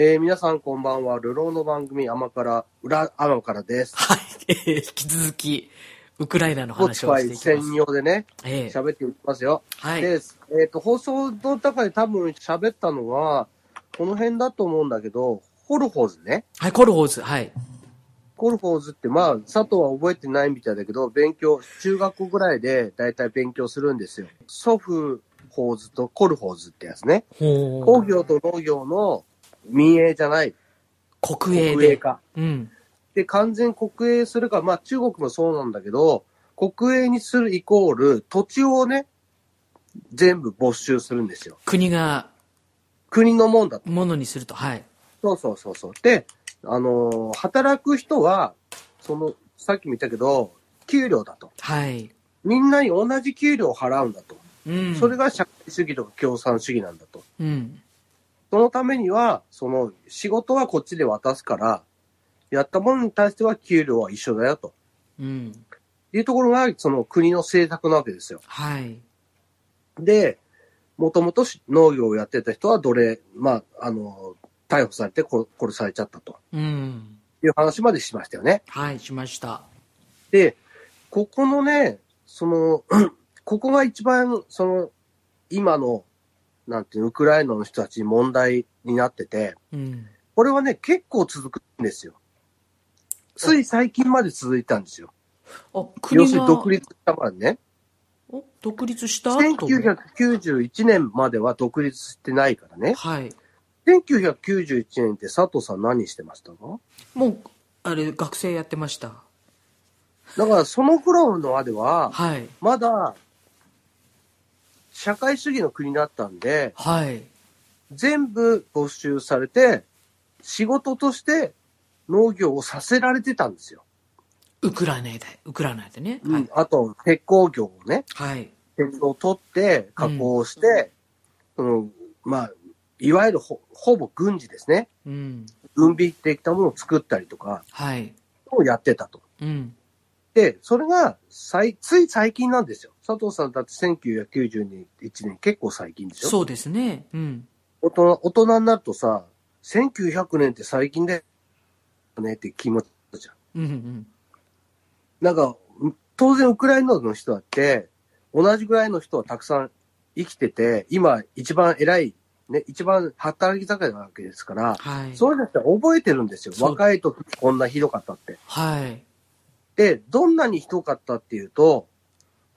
えー皆さんこんばんは。流浪の番組、甘から、裏甘からです。はい。え ー引き続き、ウクライナの話をしていきます。専用でね、ええ喋っていきますよ。はい。で、えっ、と、放送の中で多分喋ったのは、この辺だと思うんだけど、ホルホーズね。はい、コルホーズ。はい。コルホーズって、まあ、佐藤は覚えてないみたいだけど、勉強、中学校ぐらいで大体勉強するんですよ。祖父ホーズとコルホーズってやつね。ほ工業と農業の民営じゃない。国営で。国営化。うん。で、完全国営するか、まあ中国もそうなんだけど、国営にするイコール、土地をね、全部没収するんですよ。国が国のもんだと。ものにすると。はい。そうそうそうそう。で、あのー働く人は、その、さっきも言ったけど、給料だと。はい。みんなに同じ給料を払うんだと。うん。それが社会主義とか共産主義なんだと。うん。そのためには、その、仕事はこっちで渡すから、やったものに対しては給料は一緒だよと。うん。いうところが、その国の政策なわけですよ。はい。で、もともと農業をやってた人は奴隷、まあ、あの、逮捕されて殺殺されちゃったとうん。いう話までしましたよね。はい、しました。で、ここのね、その、ここが一番、その、今の、なんてウクライナの人たちに問題になってて、うん。これはね、結構続くんですよ。つい最近まで続いたんですよ。あ、要国がするに独立したまでね。お独立した？後1991年までは独立してないからね。はい。1991年って佐藤さん何してましたかもう、あれ、学生やってました。だからその頃のまでは、はい。まだ、社会主義の国だったんで、はい。全部没収されて、仕事として農業をさせられてたんですよ。ウクライナで、ウクライナでね。はい。うんあと、鉄鋼業をね、はい。鉄を取って、加工して、そのまあ、いわゆるほほぼ軍事ですね。うん。軍備的なものを作ったりとかはい。をやってたと。うん。で、それが最、つい最近なんですよ。佐藤さんだって1991年結構最近でしょ？そうですね。うん。大人、大人になるとさ、1900年って最近だよねって気持ちじゃん。うんうん。なんか、う当然ウクライナの人だって、同じぐらいの人はたくさん生きてて、今一番偉い、ね、一番働き盛りなわけですから、はい。そういう人は覚えてるんですよ。若い時こんなひどかったって。はい。で、どんなにひどかったっていうと、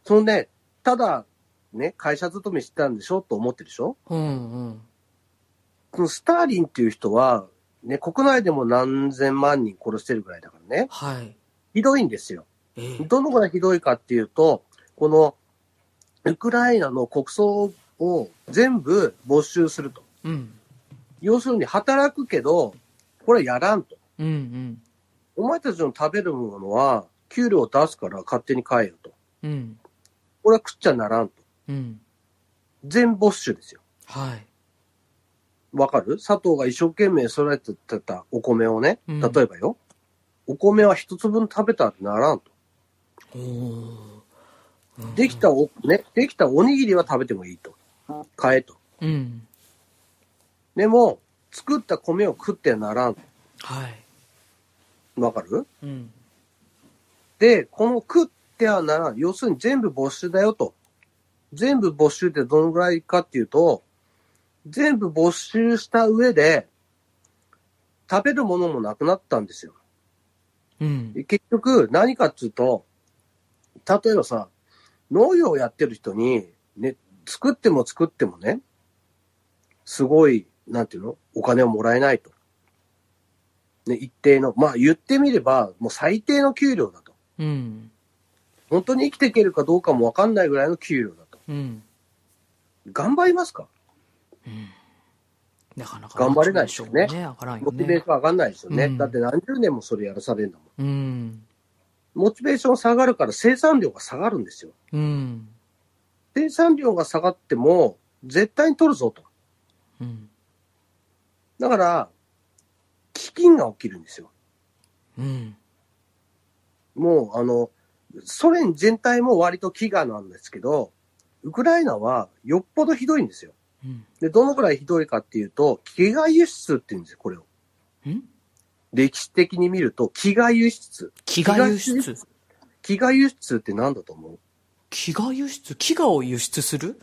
そのね、ただ、ね、会社勤めしてたんでしょと思ってるでしょ？うんうん。そのスターリンっていう人は、ね、国内でも何千万人殺してるぐらいだからね、はい。ひどいんですよ。ええ。どのぐらいひどいかっていうと、この、ウクライナの国葬を全部没収すると。うん。要するに働くけど、これやらんと。うんうん。お前たちの食べるものは、給料を出すから勝手に買えよと。うん。これは食っちゃならんと。うん。全没収ですよ。はい。わかる？佐藤が一生懸命育ててたお米をね、うん例えばよ、お米は一粒食べたらならんと。うんできたお、ね、できたおにぎりは食べてもいいと。買えと。うん。でも、作った米を食ってはならん。はい。わかる？うん。で、この食ってはならん。要するに全部没収だよと。全部没収ってどのぐらいかっていうと、全部没収した上で、食べるものもなくなったんですよ。うん。で結局、何かっていうと、例えばさ、農業をやってる人に、ね、作っても作ってもね、すごい、なんていうのお金をもらえないと。ね、一定の、まあ言ってみれば、もう最低の給料だと。うん。本当に生きていけるかどうかもわかんないぐらいの給料だと。うん。頑張りますか？うん。なかなか。頑張れないですよねモチベーションね。上がらんよモチベーシね。ョン上がんないですよね。うんだって何十年もそれやらされるんだもん。うん。モチベーション下がるから生産量が下がるんですよ。うん。生産量が下がっても、絶対に取るぞと。うん。だから、飢饉が起きるんですよ。うん。もう、あの、ソ連全体も割と飢餓なんですけど、ウクライナはよっぽどひどいんですよ。うん。で、どのくらいひどいかっていうと、飢餓輸出って言うんですよ、これを。ん？歴史的に見ると、飢餓輸出？飢餓輸出？飢餓輸出って何だと思う？飢餓輸出？飢餓を輸出する？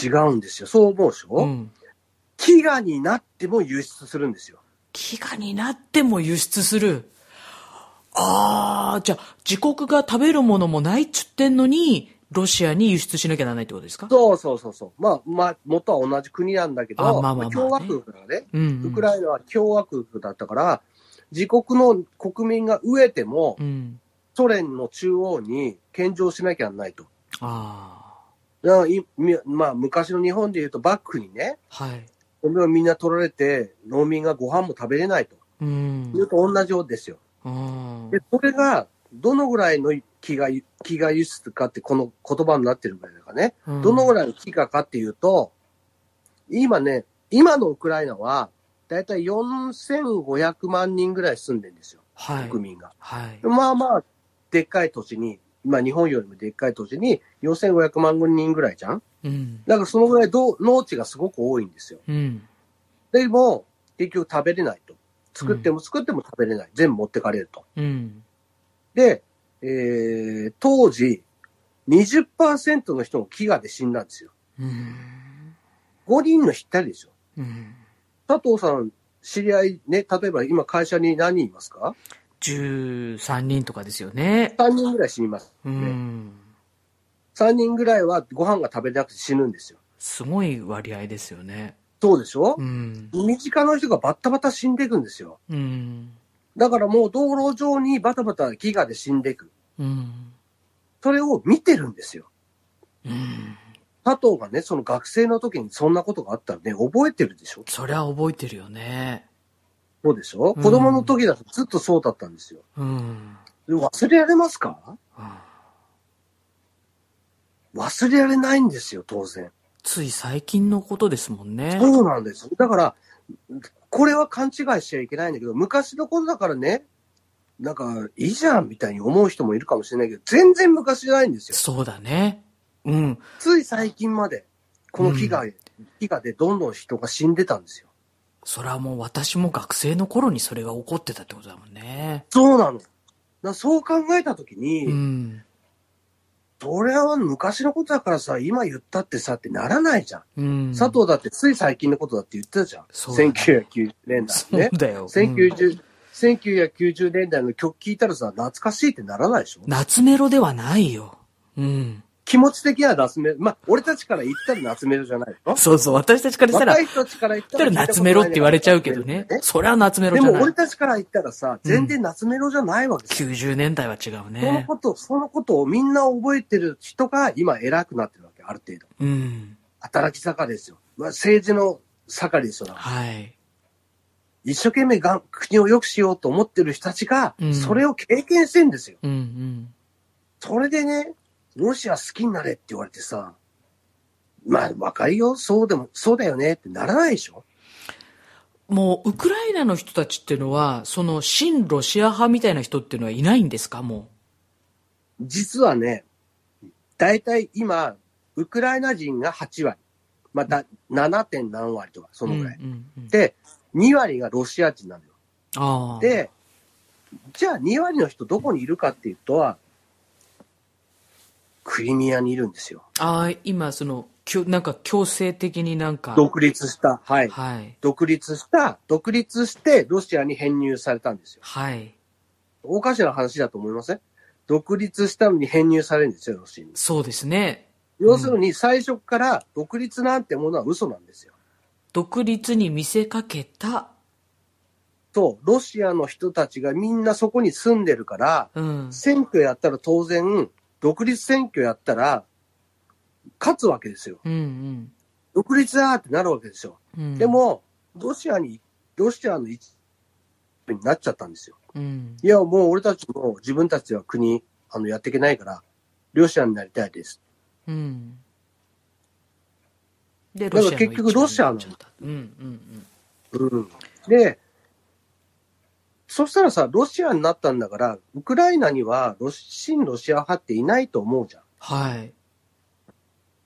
違うんですよ。そう思うでしょ、うん。飢餓になっても輸出するんですよ。飢餓になっても輸出する。ああ、じゃあ、自国が食べるものもないっちゅってんのに、ロシアに輸出しなきゃならないってことですか？そうそうそうそう。まあ、まあ、元は同じ国なんだけど、あまあまあまあね共和国だからね。うん、うん。ウクライナは共和国だったから、自国の国民が飢えても、うん。ソ連の中央に献上しなきゃならないと。あだからいみまあ、昔の日本で言うと、幕府にね、あ。はい。米をみんな取られて、農民がご飯も食べれないと。うん。いうと同じようですよ。うんで、それが、どのぐらいの飢餓、飢餓輸出かってこの言葉になってるかだからね。うんどのぐらいの飢餓かっていうと、今ね、今のウクライナは、だいたい4500万人ぐらい住んでるんですよ、はい。国民が。はい。まあまあ、でっかい土地に、まあ日本よりもでっかい土地に4500万人ぐらいじゃん？うん。だからそのぐらいど農地がすごく多いんですよ。うん。でも、結局食べれないと。作っても作っても食べれない。全部持ってかれると。うん。で、えー、当時、20%の人が飢餓で死んだんですよ。うん。5人の1人ですよ。うん。佐藤さん、知り合いね、例えば今会社に何人いますか？13人とかですよね。?3 人ぐらい死にます。うん。3人ぐらいはご飯が食べれなくて死ぬんですよ。すごい割合ですよね。そうでしょ？う、ん。身近な人がバッタバタ死んでいくんですよ。うん。だからもう道路上にバタバタ飢餓で死んでいく。うん。それを見てるんですよ。うん。佐藤がね、その学生の時にそんなことがあったらね、覚えてるでしょ？そりゃ覚えてるよね。そうでしょ、うん子供の時だとずっとそうだったんですよ。うん。で忘れられますか？忘れられないんですよ、当然。つい最近のことですもんね。そうなんです。だから、これは勘違いしちゃいけないんだけど、昔のことだからね、なんか、いいじゃんみたいに思う人もいるかもしれないけど、全然昔じゃないんですよ。そうだね。うん。つい最近まで、この飢餓、飢餓でどんどん人が死んでたんですよ。それはもう私も学生の頃にそれが起こってたってことだもんね。そうなの。だからそう考えたときに、うん。それは昔のことだからさ、今言ったってさってならないじゃん。うん。佐藤だってつい最近のことだって言ってたじゃん。そうだね1990年代そうね。だよ。うん1990 1990年代の曲聴いたらさ、懐かしいってならないでしょ？夏メロではないよ。うん。気持ち的には夏メロ。まあ、俺たちから言ったら夏メロじゃないの？そうそう、私たちからしたら、若い人たちから言ったら夏メロって言われちゃうけどね。そりゃ夏メロでもじゃない。俺たちから言ったらさ、全然夏メロじゃないわけですよ。90年代は違うそのね。こと、そのことをみんな覚えてる人が今偉くなってるわけ、ある程度。うん。働き盛りですよ。まあ、政治の盛りですよ。はい。一生懸命がん国を良くしようと思ってる人たちがう、んそれを経験してんですよ。うんうん。それでね、ロシア好きになれって言われてさ、まあ、わかるよ。そうでも、そうだよねってならないでしょ？もう、ウクライナの人たちっていうのは、その、親ロシア派みたいな人っていうのはいないんですか？も実はね、大体今、ウクライナ人が8割。また、7. 点何割とか、そう。のぐらい。うんうんうん、で、2割がロシア人なのよ。ああ。、で、じゃあ2割の人どこにいるかっていうとは、クリミアにいるんですよ。ああ、今、その、きょなんか強制的になんか。独立した。はい。はい。独立した、独立してロシアに編入されたんですよ。はい。おかしな話だと思いません？独立したのに編入されるんですよ、ロシアに。そうですね。要するに最初から独立なんてものは嘘なんですよ。独立に見せかけた、そう、ロシアの人たちがみんなそこに住んでるから、うん。選挙やったら当然、独立選挙やったら、勝つわけですよ。うんうん。独立だってなるわけですよ。うん、で、も、ロシアに、ロシアの一部になっちゃったんですよ。うん。いや、もう俺たちも自分たちは国、あの、やっていけないから、ロシアになりたいです。うん。で、だから結局ロシアなっちゃったうんうんうん。で、そしたらさ、ロシアになったんだから、ウクライナにはロシ、親ロシア派っていないと思うじゃん。はい。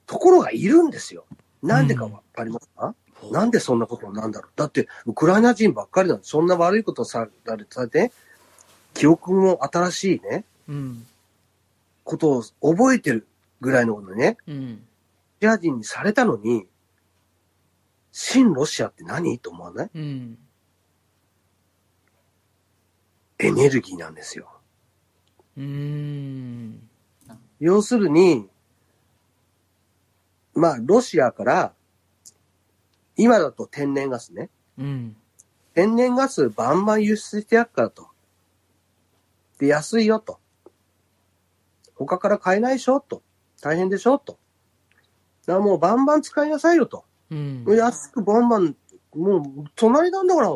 ところがいるんですよ。なんでかわかりますか、ほうなんでそんなことなんだろう？だって、ウクライナ人ばっかりなんで、そんな悪いことされされて、記憶も新しいね、うん。ことを覚えてるぐらいのことね、うん。ロシア人にされたのに、新ロシアって何？と思わない？うん。エネルギーなんですよ。うーん。要するに、まあ、ロシアから、今だと天然ガスね。うん。天然ガスバンバン輸出してやっからと。で、安いよと。他から買えないでしょと。大変でしょと。だからもうバンバン使いなさいよと。うん。安くバンバン、もう隣なんだから、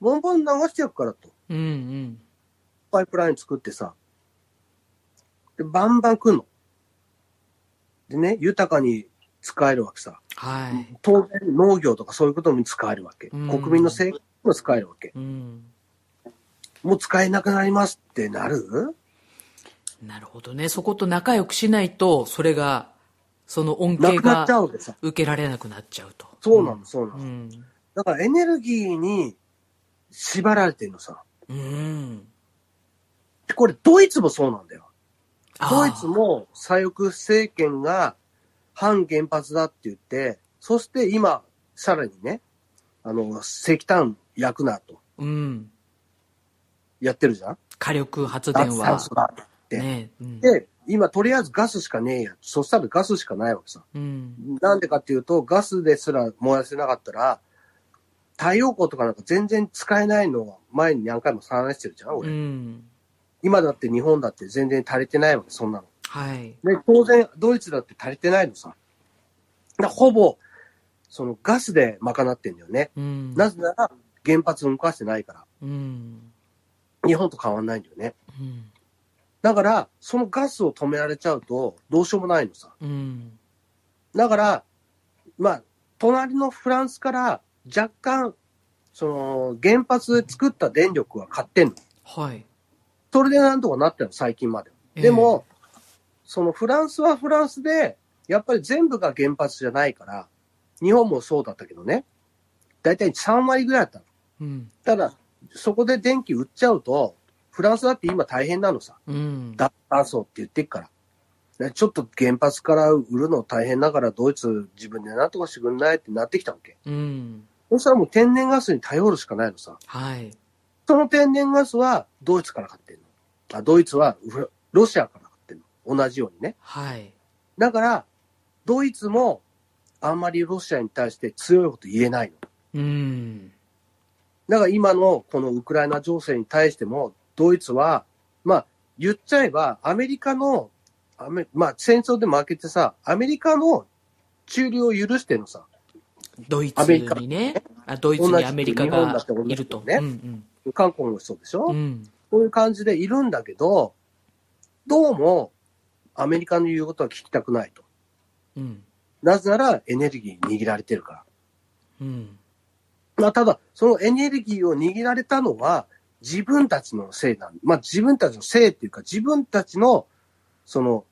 バンバン流してやるからと。うん。うん。パイプライン作ってさ。で、バンバン来んの。でね、豊かに使えるわけさ。はい。当然農業とかそういうことに使えるわけ。うん国民の生活にも使えるわけ。うん。もう使えなくなりますってなる？なるほどね。そこと仲良くしないと、それが、その恩恵が。受けられなくなっちゃうと。そうなの、そうなの。うん。だからエネルギーに縛られてるのさ。うん。これドイツもそうなんだよ。ドイツも左翼政権が反原発だって言って、そして今、さらにね、あの、石炭焼くなとうん。やってるじゃん？火力発電はって。ね。うん。で、今とりあえずガスしかねえや。そしたらガスしかないわけさ。うん。なんでかっていうと、ガスですら燃やせなかったら、太陽光とかなんか全然使えないのを前に何回も話してるじゃん、う俺。ん。今だって日本だって全然足りてないわけ、そんなの。はい。で、当然、ドイツだって足りてないのさ。だほぼ、そのガスで賄ってんだよね。うん。なぜなら、原発動かしてないから。うん。日本と変わんないんだよね。うん。だから、そのガスを止められちゃうと、どうしようもないのさ。うん。だから、まあ、隣のフランスから若干、その、原発で作った電力は買ってんの。はい。それでなんとかなったの、最近まで。でも、そのフランスはフランスで、やっぱり全部が原発じゃないから、日本もそうだったけどね、だいたい3割ぐらいだったの。うん。ただ、そこで電気売っちゃうと、フランスだって今大変なのさ。うん。脱炭素って言ってっから。でちょっと原発から売るの大変だから、ドイツ自分でなんとかしてくんないってなってきたわけ。うん。そしたらもう天然ガスに頼るしかないのさ。はい。その天然ガスはドイツから買ってんの。あ、ドイツはロシアから買ってんの。同じようにね。はい。だから、ドイツもあんまりロシアに対して強いこと言えないの。うん。だから今のこのウクライナ情勢に対しても、ドイツは、まあ、言っちゃえば、アメリカの、アメまあ、戦争で負けてさ、アメリカの駐留を許してんのさ。ドイツアメリカにね。あドイツにアメリカがいると。ねうん韓国もそうでしょ、うん。うん。こういう感じでいるんだけど、どうも、アメリカの言うことは聞きたくないと。うん。なぜなら、エネルギー握られてるから。うん。まあ、ただ、そのエネルギーを握られたのは、自分たちのせいなんまあ、自分たちのせいっていうか、自分たちの、その、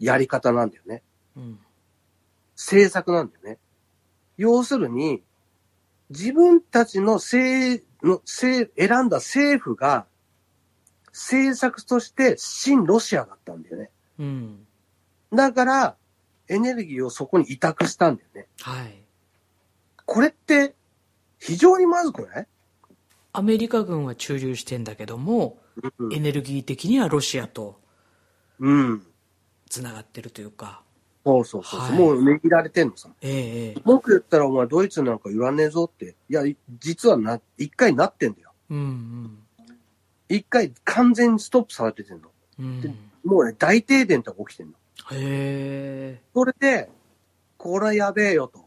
やり方なんだよね。うん。政策なんだよね。要するに、自分たちの政、の、政、選んだ政府が、政策として新ロシアだったんだよね。うん。だから、エネルギーをそこに委託したんだよね。はい。これって、非常にまずくない？アメリカ軍は駐留してんだけども、うんエネルギー的にはロシアとうん。つながってるというか。そうそうそう。はいもう握られてんのさ。ええええ。文句言ったらお前ドイツなんか言わねえぞって。いや、い実はな、一回なってんだよ。うん一回完全にストップされててんの。うん。もうね、大停電とか起きてんの。へえ。それで、これはやべえよと。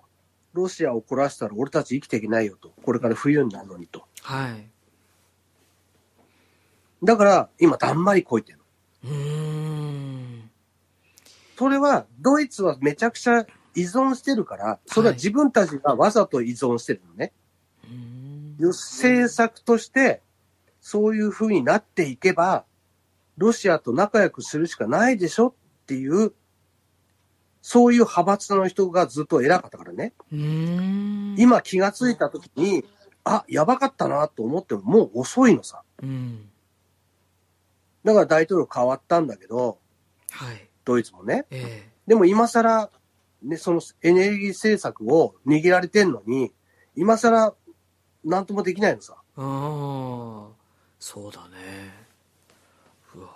ロシアを怒らせたら俺たち生きていけないよと。これから冬になるのにと。はい。だから、今、だんまりこいてるの。うーん。それは、ドイツはめちゃくちゃ依存してるから、それは自分たちがわざと依存してるのね。うーん要政策として、そういう風になっていけば、ロシアと仲良くするしかないでしょっていうそういう派閥の人がずっと偉かったからね。今気がついた時に、あ、やばかったなと思ってももう遅いのさ。うん。だから大統領変わったんだけど、はい。ドイツもね。えでも今更、ね、そのエネルギー政策を握られてんのに、今更、なんともできないのさ。そうだね。うわ。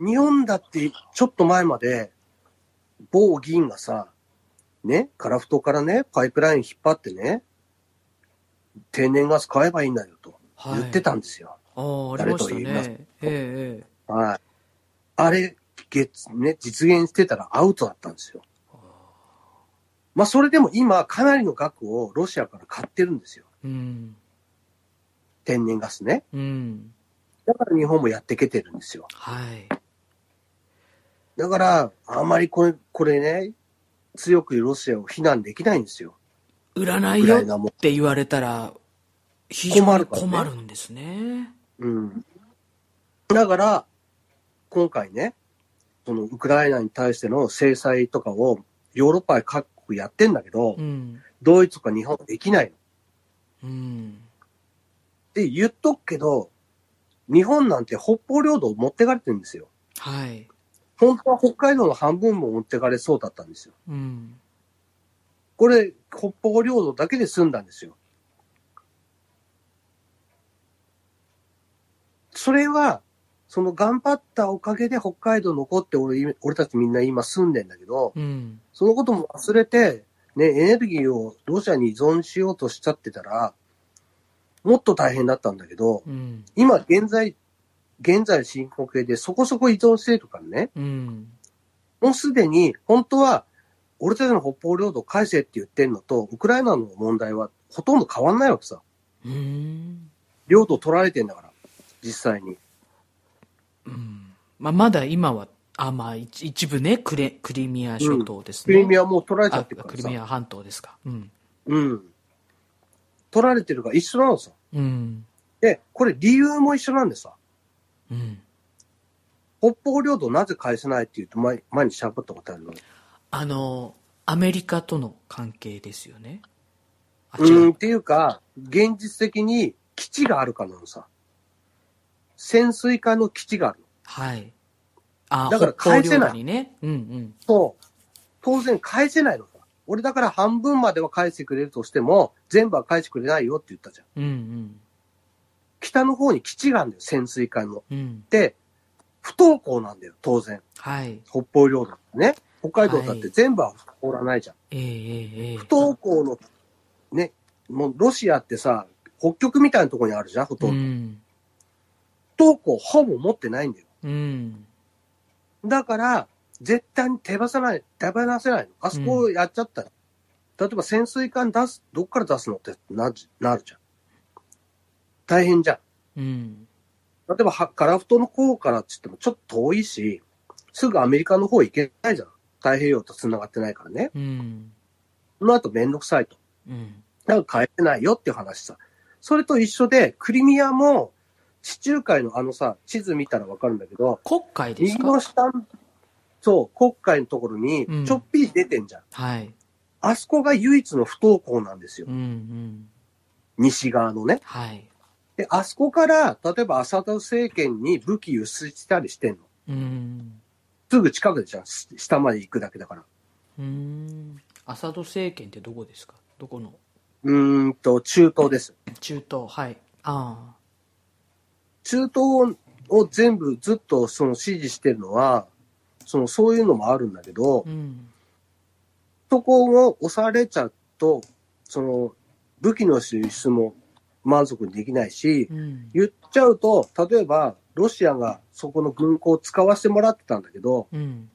日本だってちょっと前まで、某議員がさ、ね、カラフトからね、パイプライン引っ張ってね、天然ガス買えばいいんだよとはい。言ってたんですよ。ああ、ありました誰と言いますね。えええはい。あれ、月、ね、実現してたらアウトだったんですよ。まあ、それでも今、かなりの額をロシアから買ってるんですよ。えうん。天然ガスね。うん。だから日本もやってけてるんですよ。はい。だから、あまりこれ、これね、強くロシアを非難できないんですよ。売らないよって言われたら、非常に困るんですね。うん。だから、今回ね、そのウクライナに対しての制裁とかをヨーロッパ各国やってんだけど、うん。ドイツとか日本はできないの。うん。って言っとくけど、日本なんて北方領土を持ってかれてるんですよ。はい。本当は北海道の半分も持ってかれそうだったんですよ。うん。これ、北方領土だけで済んだんですよ。それは、その頑張ったおかげで北海道残って俺、俺たちみんな今住んでんだけど、うん。そのことも忘れて、ね、エネルギーをロシアに依存しようとしちゃってたら、もっと大変だったんだけど、うん。今現在、現在進行形でそこそこ依存してるからね、うん。もうすでに本当は俺たちの北方領土を返せって言ってんのと、ウクライナの問題はほとんど変わんないわけさ。うん。領土取られてんだから、実際に。うん。まあ、まだ今は、あ、まあ、一一部ね、クレ、クリミア諸島ですクね。リミアもう取られちゃあ、ってるからさクリミ。ア半島ですか。うん。うん。取られてるから一緒なのさ。うん。で、これ理由も一緒なんでさ。うん。北方領土なぜ返せないって言うと前前にしゃべったことあるの？あの、アメリカとの関係ですよね。あ、う。んっていうか、現実的に基地があるからなのさ。潜水艦の基地があるの。はい。あ、だから返せないにね。うんうん。そう。当然返せないのさ。俺だから半分までは返してくれるとしても、全部は返してくれないよって言ったじゃん。うんうん。北の方に基地があるんだよ、潜水艦の。うん。で、不登校なんだよ、当然。はい。北方領土ね。北海道だって全部は通らないじゃん。ええ不登校の、ね、もうロシアってさ、北極みたいなところにあるじゃん、ほとど。うんん。不登校ほぼ持ってないんだよ。うん。だから、絶対に手放さない、手放せないの。あそこをやっちゃったら。例えば潜水艦出す、どっから出すのってななるじゃん。大変じゃん。うん。例えば、はカラフトの方からって言ってもちょっと遠いし、すぐアメリカの方行けないじゃん。太平洋と繋がってないからね。うん。その後めんどくさいと。うん。だから帰れないよっていう話さ。それと一緒で、クリミアも、地中海のあのさ、地図見たらわかるんだけど、国会です右かの下、そう、国海のところにうん、ちょっぴり出てんじゃん。はい。あそこが唯一の不登校なんですようん。うん。西側のね。はい。で、あそこから、例えばアサド政権に武器輸出したりしてんの。うん。すぐ近くじゃん。し下まで行くだけだから。うん。アサド政権ってどこですか？どこの？うーんと、中東です。中東。はい。あ中東を全部ずっとその支持してるのは、その、そういうのもあるんだけどあ。う、ん。そこを押されちゃうと、その、武器の輸出も満足にできないし、うん。言っちゃうと、例えば、ロシアがそこの軍港を使わせてもらってたんだけど、うん。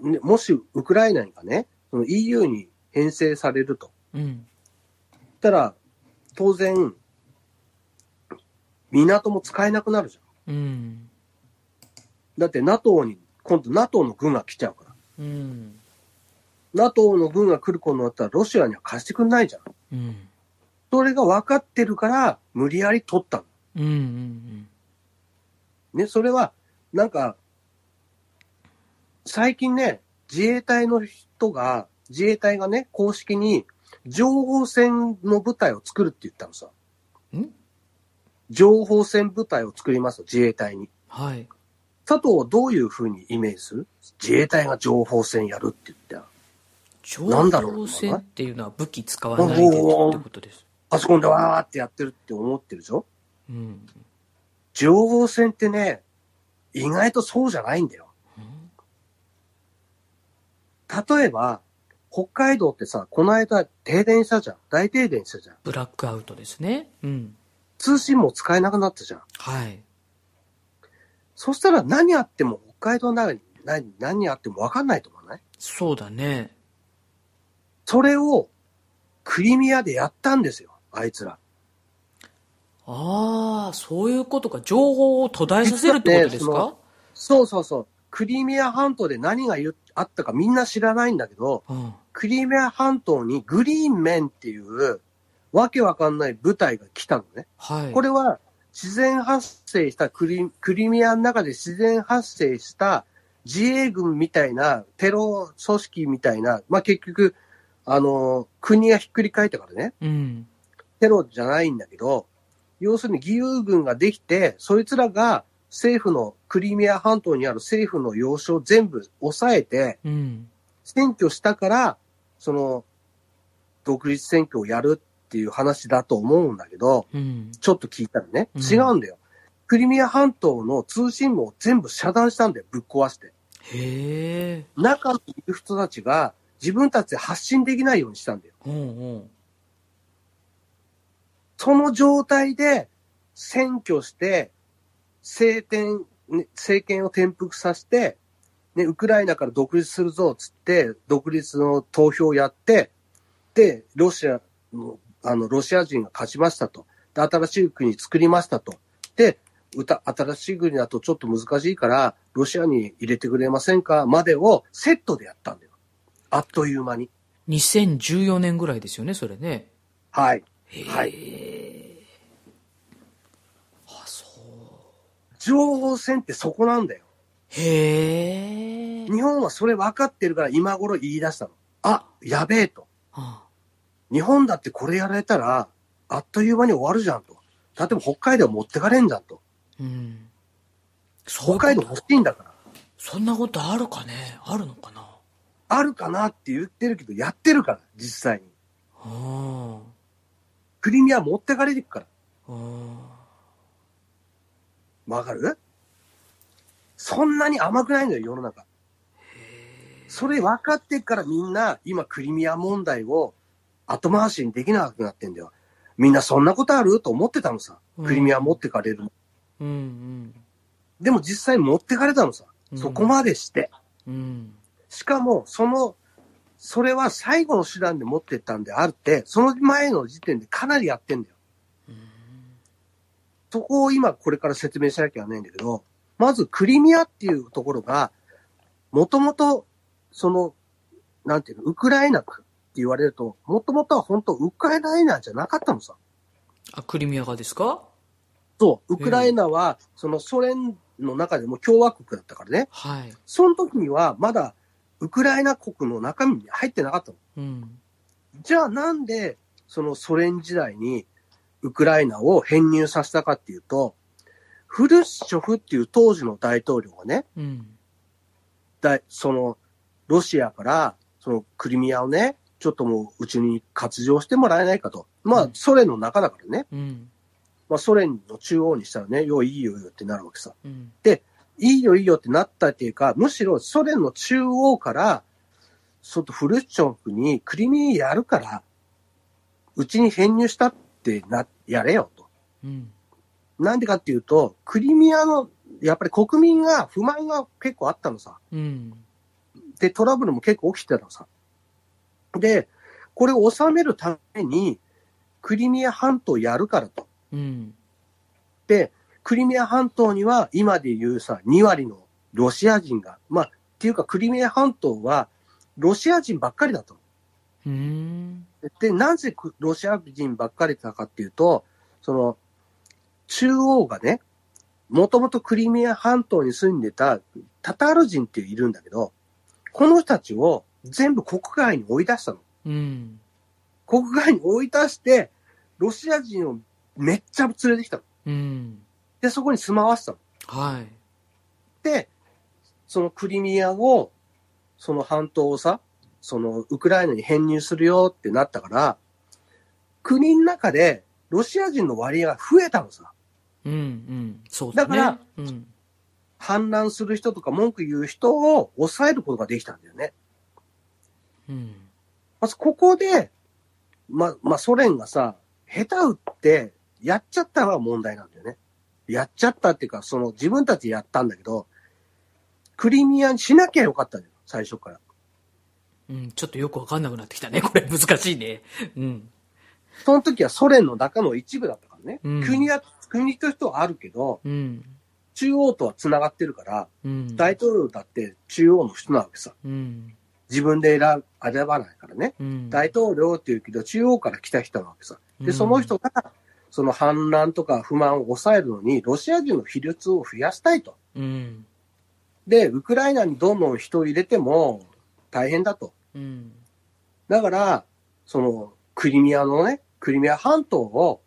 ねもしウクライナがね、その EU に編成されると。うん。したら、当然、港も使えなくなるじゃん。うん。だって NATO に、今度 NATO の軍が来ちゃうから。うん。NATO の軍が来ることになったらロシアには貸してくんないじゃん。うん。それが分かってるから、無理やり取ったの。うん。うん。ね、それは、なんか、最近ね、自衛隊のとが、自衛隊がね、公式に情報戦の部隊を作るって言ったのさ。ん？情報戦部隊を作りますと、自衛隊に。はい。佐藤はどういうふうにイメージする？自衛隊が情報戦やるって言ったら。情なんだろう報戦っていうのは武器使わないでってことです。パソコンでわーってやってるって思ってるでしょうん。情報戦ってね、意外とそうじゃないんだよ。例えば、北海道ってさ、この間停電したじゃん。大停電したじゃん。ブラックアウトですね。うん。通信も使えなくなったじゃん。はい。そしたら何あっても北海道の中に何何あっても分かんないと思わない？そうだね。それをクリミアでやったんですよ。あいつら。ああ、そういうことか。情報を途絶えさせるってことですか？ねそうそうそう。クリミア半島で何があったかみんな知らないんだけど、うん。クリミア半島にグリーンメンっていうわけわかんない部隊が来たのね。はい。これは自然発生したクリクリミアの中で自然発生した自衛軍みたいなテロ組織みたいな、まあ、結局、あの、国がひっくり返ったからね、うん。テロじゃないんだけど、要するに義勇軍ができて、そいつらが政府の、クリミア半島にある政府の要所を全部抑えて、うん。選挙したから、その、独立選挙をやるっていう話だと思うんだけど、うん。ちょっと聞いたらね、うん違うんだよ。クリミア半島の通信網を全部遮断したんだよ、ぶっ壊して。へえ。中にいる人たちが自分たちで発信できないようにしたんだよ。うんうん。その状態で選挙して、政権、ね政権を転覆させて、ね、ウクライナから独立するぞ、つって、独立の投票をやって、で、ロシアの、あの、ロシア人が勝ちましたと。で、新しい国作りましたと。で、歌、新しい国だとちょっと難しいから、ロシアに入れてくれませんか？までをセットでやったんだよ。あっという間に。2014年ぐらいですよね、それね。はい。へはいえ。あ、そう。情報戦ってそこなんだよ。へえ。日本はそれ分かってるから今頃言い出したの。あ、やべえと。あ日本だってこれやられたら、あっという間に終わるじゃんと。例えば北海道持ってかれんじゃんと。うん。そう北海道欲しいんだから。そんなことあるかね？あるのかな？あるかなって言ってるけど、やってるから、実際に。あクリミア持ってかれてるから。わかる？そんなに甘くないんだよ、世の中。それ分かってっからみんな、今クリミア問題を後回しにできなくなってんだよ。みんなそんなことある？と思ってたのさ。クリミア持ってかれる。うんうん。でも実際持ってかれたのさ。うんそこまでして。うん。しかも、その、それは最後の手段で持ってったんであって、その前の時点でかなりやってんだよ。そこを今これから説明しなきゃいけないんだけど、まずクリミアっていうところが、もともと、その、なんていうの、ウクライナ言われると、もともとは本当ウクライナじゃなかったのさ。あ、クリミアがですか？そう、ウクライナは、そのソ連の中でも共和国だったからね。はい。その時にはまだウクライナ国の中身に入ってなかったの。うん。じゃあなんで、そのソ連時代にウクライナを編入させたかっていうと、フルシチョフっていう当時の大統領がね、うん。だその、ロシアから、そのクリミアをね、ちょっともううちに活用してもらえないかと。まあ、ソ連の中だからね。うん。まあ、ソ連の中央にしたらね、よ、いいよいいよってなるわけさ。うん。いいよいいよってなったっていうか、むしろソ連の中央から、ちょっとフルシチョフにクリミアやるから、うちに編入したってな、やれよと。うん。なんでかっていうと、クリミアの、やっぱり国民が不満が結構あったのさ。うん。で、トラブルも結構起きてたのさ。で、これを収めるために、クリミア半島やるからと。うん。で、クリミア半島には今で言うさ、2割のロシア人が、まあ、っていうかクリミア半島はロシア人ばっかりだと。うん。で、なぜくロシア人ばっかりだかっていうと、その、中央がね、もともとクリミア半島に住んでたタタール人っているんだけど、この人たちを全部国外に追い出したの。うん。国外に追い出して、ロシア人をめっちゃ連れてきたの。うん。で、そこに住まわせたの。はい。で、そのクリミアを、その半島をさ、そのウクライナに編入するよってなったから、国の中でロシア人の割合が増えたのさ。うん。うん。そうだね。だからうん。反乱する人とか文句言う人を抑えることができたんだよね。うん。まずここで、ま、まあ、ソ連がさ、下手打って、やっちゃったのが問題なんだよね。やっちゃったっていうか、その自分たちでやったんだけど、クリミアにしなきゃよかったんだよ、最初から。うん。ちょっとよくわかんなくなってきたね。これ難しいね。うん。その時はソ連の中の一部だったからね。うん国は、国としてはあるけど、うん。中央とは繋がってるから、うん。大統領だって中央の人なわけさ。うん。自分で選選ばないからね。うん。大統領って言うけど、中央から来た人なわけさ。で、うんその人が、その反乱とか不満を抑えるのに、ロシア人の比率を増やしたいと。うん。で、ウクライナにどんどん人を入れても大変だと。うん。だから、その、クリミアのね、クリミア半島を、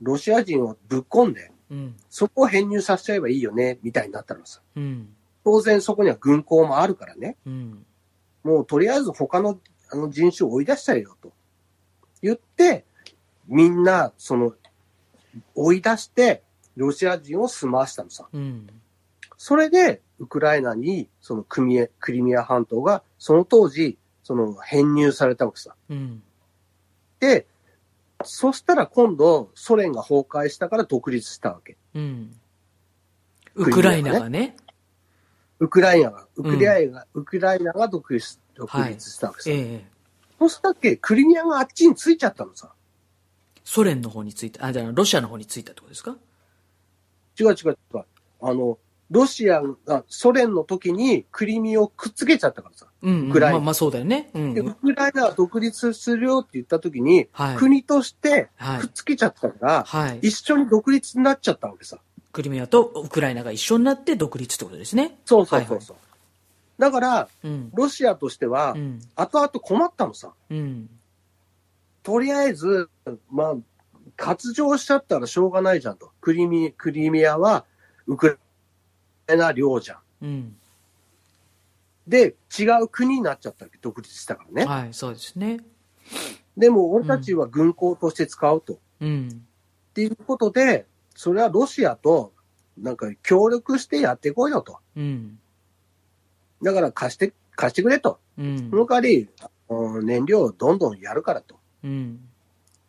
ロシア人をぶっ込んで、うん。そこを編入させちゃえばいいよね、みたいになったのさ。うん。当然そこには軍港もあるからね。うん。もうとりあえず他のあの人種を追い出しちゃえよと。言って、みんな、その、追い出して、ロシア人を住まわしたのさ。うん。それで、ウクライナに、そのクミエクリミア半島が、その当時、その編入されたわけさ。うん。で、そしたら今度、ソ連が崩壊したから独立したわけ。うん。ウクライナがね。ウクライナが、ウクライナが、ウクライナが独立独立したわけさ。ええ。そしたっけ、クリミアがあっちについちゃったのさ。ソ連の方についた、あ、じゃあロシアの方についたってことですか？違う違う違う。あの、ロシアが、ソ連の時にクリミアをくっつけちゃったからさ。うん、うん。ウクライナまあまあそうだよね。うんで、。ウクライナが独立するよって言った時に、はい。国としてはいくっつけちゃったから、はい。一緒に独立になっちゃったわけさ。クリミアとウクライナが一緒になって独立ってことですね。そうそうそうそう。だから、うん。ロシアとしてはう、ん。後々困ったのさ。うん。とりあえず、まあ、割譲しちゃったらしょうがないじゃんと。クリミ、クリミアは、ウクライナ領じゃん。うん。で、違う国になっちゃったわけ、独立したからね。はい、そうですね。でも、俺たちは軍港として使うと。うん。っていうことで、それはロシアと、なんか協力してやっていこうよと。うん。だから貸して、貸してくれと。うんそ。の代わり、うん燃料をどんどんやるからと。うん。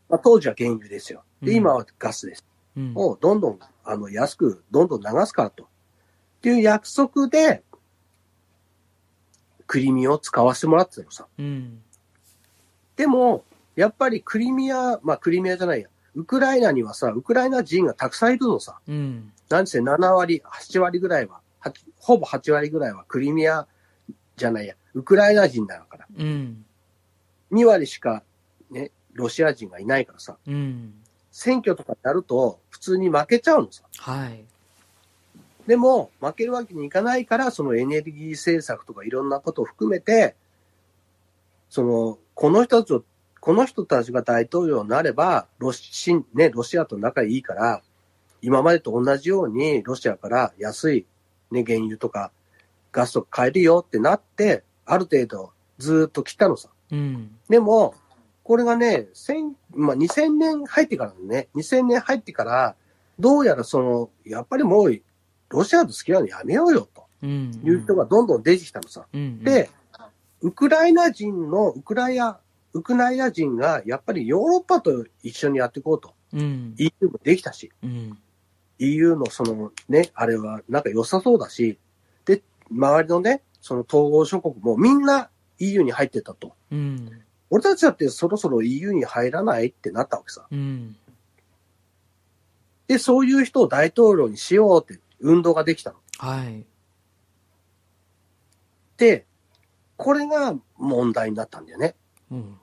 まあ、当時は原油ですよ。で、うん今はガスです。うん。をどんどん、あの、安く、どんどん流すからと。っていう約束で、クリミアを使わせてもらってたのさ。うん。でも、やっぱりクリミア、まあクリミアじゃないや。ウクライナにはさ、ウクライナ人がたくさんいるのさ。うん。なんせ7割、8割ぐらいは、はほぼ8割ぐらいはクリミアじゃないや、ウクライナ人だから。うん。2割しかね、ロシア人がいないからさ。うん。選挙とかやると普通に負けちゃうのさ。はい。でも、負けるわけにいかないから、そのエネルギー政策とかいろんなことを含めて、その、この人たちを、この人たちが大統領になれば、ロシ,、ね、ロシアと仲いいから、今までと同じようにロシアから安い、ね、原油とかガスとか買えるよってなって、ある程度ずーっと来たのさ。うん。でも、これがね、千まあ、2000年入ってからね、2000年入ってから、どうやらその、やっぱりもう、ロシアと付き合うのやめようよ、とうん。いう人がどんどん出てきたのさ。うん。で、ウクライナ人の、ウクライナ、ウクライナ人が、やっぱりヨーロッパと一緒にやっていこうと。うん。EU もできたし、うん。EU のそのね、あれはなんか良さそうだし、で、周りのね、その統合諸国もみんな EU に入ってたと。うん。俺たちだってそろそろ EU に入らないってなったわけさ。うん。で、そういう人を大統領にしようって運動ができたの。はい。で、これが問題になったんだよね。うん。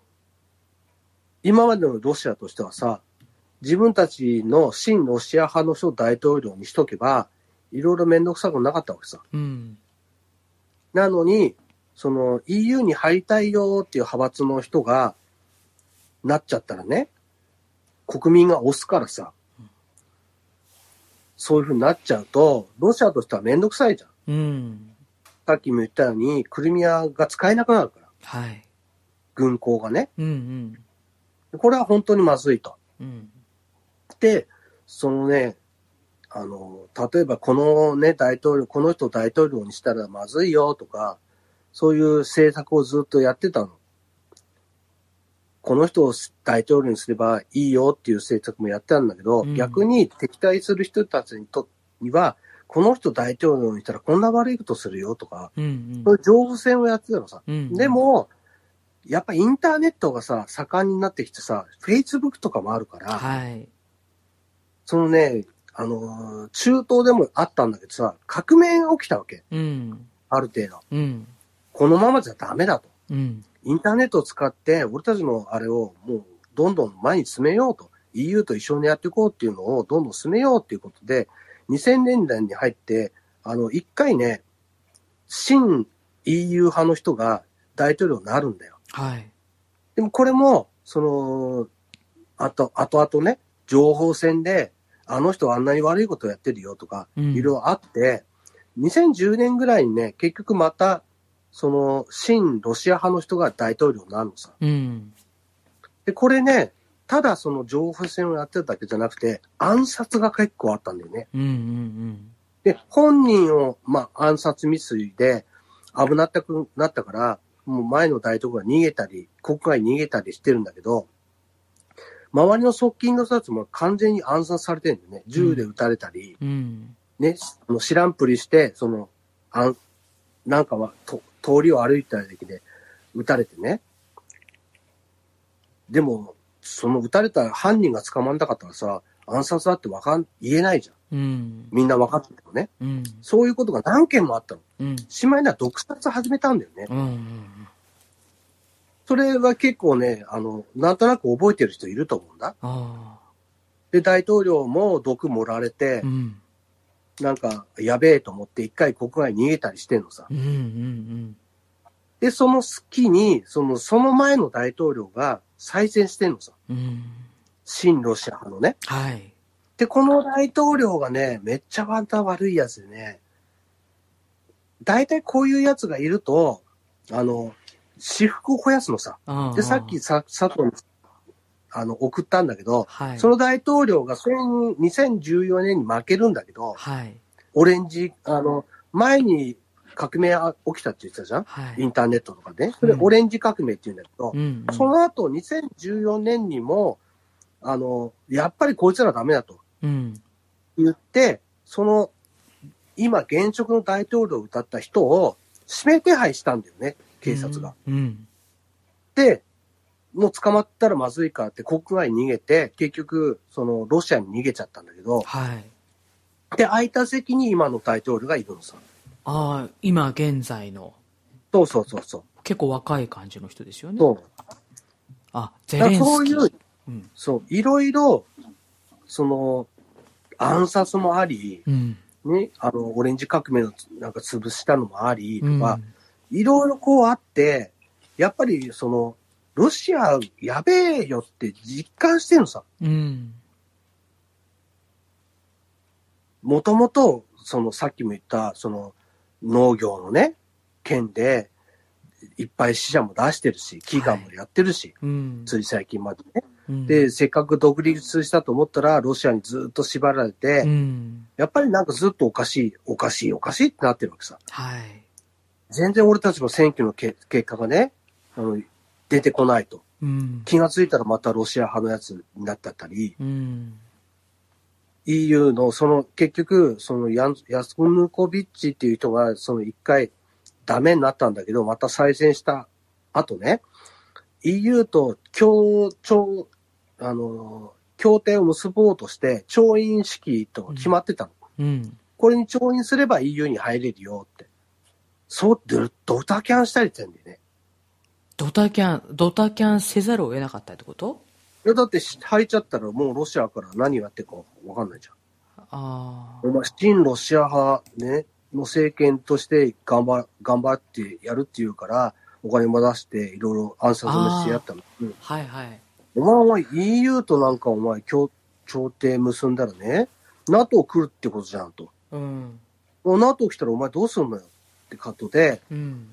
今までのロシアとしてはさ、自分たちの親ロシア派の人を大統領にしとけば、いろいろめんどくさくなかったわけさ。うん。なのに、その EU に入りたいよっていう派閥の人が、なっちゃったらね、国民が押すからさ、そういうふうになっちゃうと、ロシアとしてはめんどくさいじゃん。うん。さっきも言ったように、クリミアが使えなくなるから、はい。軍港がね。うんこれは本当にまずいと。うん。うん。で、そのね、あの、例えばこのね、大統領、この人を大統領にしたらまずいよとか、そういう政策をずっとやってたの。この人を大統領にすればいいよっていう政策もやってたんだけど、うん逆に敵対する人たちにとには、この人大統領にしたらこんな悪いことするよとか、うんそういう情報戦をやってたのさ。うん。で、も、やっぱインターネットがさ、盛んになってきてさ、Facebook とかもあるから、はい。そのね、あのー中東でもあったんだけどさ、革命が起きたわけ。うん。ある程度。うん。このままじゃダメだと。うん。インターネットを使って、俺たちのあれをもうどんどん前に進めようと。EU と一緒にやっていこうっていうのをどんどん進めようっていうことで、2000年代に入って、あの、一回ね、新 EU 派の人が大統領になるんだよ。はい。でもこれも、その、あと、後々ね、情報戦で、あの人はあんなに悪いことをやってるよとか、うんいろいろあって、2010年ぐらいにね、結局また、その、新ロシア派の人が大統領になるのさ。うん。で、これね、ただその情報戦をやってただけじゃなくて、暗殺が結構あったんだよね。うん。うん。で、本人を、まあ、暗殺未遂で危なったくなったから、もう前の大統領が逃げたり、国外に逃げたりしてるんだけど、周りの側近の人たちも完全に暗殺されてるんだよね。銃で撃たれたり、うん。ね、あの知らんぷりして、その、あん、なんかは、と通りを歩いてただけで撃たれてね。でも、その撃たれた犯人が捕まんなかったらさ、暗殺だってわかん、言えないじゃん。うん。みんな分かっててもね。うん。そういうことが何件もあったの。うん。しまいには毒殺始めたんだよね。うん。それは結構ね、あの、なんとなく覚えてる人いると思うんだ。で、大統領も毒盛られてう、ん。なんか、やべえと思って一回国外に逃げたりしてんのさ。うん。うん。で、その隙に、その、その前の大統領が再選してんのさ。うん。新ロシア派のね。はい。で、この大統領がね、めっちゃまた悪いやつでね、大体こういうやつがいると、あの、私服を肥やすのさ。で、さっきさ、佐藤に、あの、送ったんだけど、はい。その大統領が1000 2014年に負けるんだけど、はい。オレンジ、あの、前に革命が起きたって言ってたじゃん？はい。インターネットとかで。それうんオレンジ革命って言うんだけどう、ん。その後2014年にも、あの、やっぱりこいつらダメだとうん。言って、その、今現職の大統領を歌った人を指名手配したんだよね、警察が。うん。で、もう捕まったらまずいからって国外に逃げて、結局、そのロシアに逃げちゃったんだけど、はい。で、空いた席に今の大統領がいるのさ。ああ、今現在の、そうそうそうそう。結構若い感じの人ですよね。そう。あ、ゼレンスキー。らそういう、うん。そう、いろいろ、その、暗殺もあり、うん。ね、あの、オレンジ革命のなんか潰したのもありとうん。か、いろいろこうあって、やっぱりその、ロシアやべえよって実感してるのさ。うん。もともと、そのさっきも言った、その農業のね、県で、いっぱい死者も出してるし、飢餓もやってるし、うん。つい最近までね。うん、で、せっかく独立したと思ったら、ロシアにずっと縛られて、うん。やっぱりなんかずっとおかしい、おかしい、おかしいってなってるわけさ。はい。全然俺たちの選挙のけ結果がね、あの、出てこないと。うん。気がついたらまたロシア派のやつになってたり、うん。EU のその結局、そのヤンヤスヌコビッチっていう人がその一回ダメになったんだけど、また再選した後ね、EU と協調、あの、協定を結ぼうとして、調印式と決まってたの。うん。これに調印すれば EU に入れるよって。そう、ドドタキャンしたりしてんだよね。ドタキャン、ドタキャンせざるを得なかったってこと？いや、だって入っちゃったらもうロシアから何やってるかわかんないじゃん。ああ。お前、新ロシア派ね、の政権として頑張、頑張ってやるっていうから、お金も出して、いろいろ暗殺もしてやったの。うんはいはい。お前、お前 EU となんかお前、協調停結んだらね、NATO 来るってことじゃんと。うん。NATO 来たらお前どうすんのよってカットで、うん。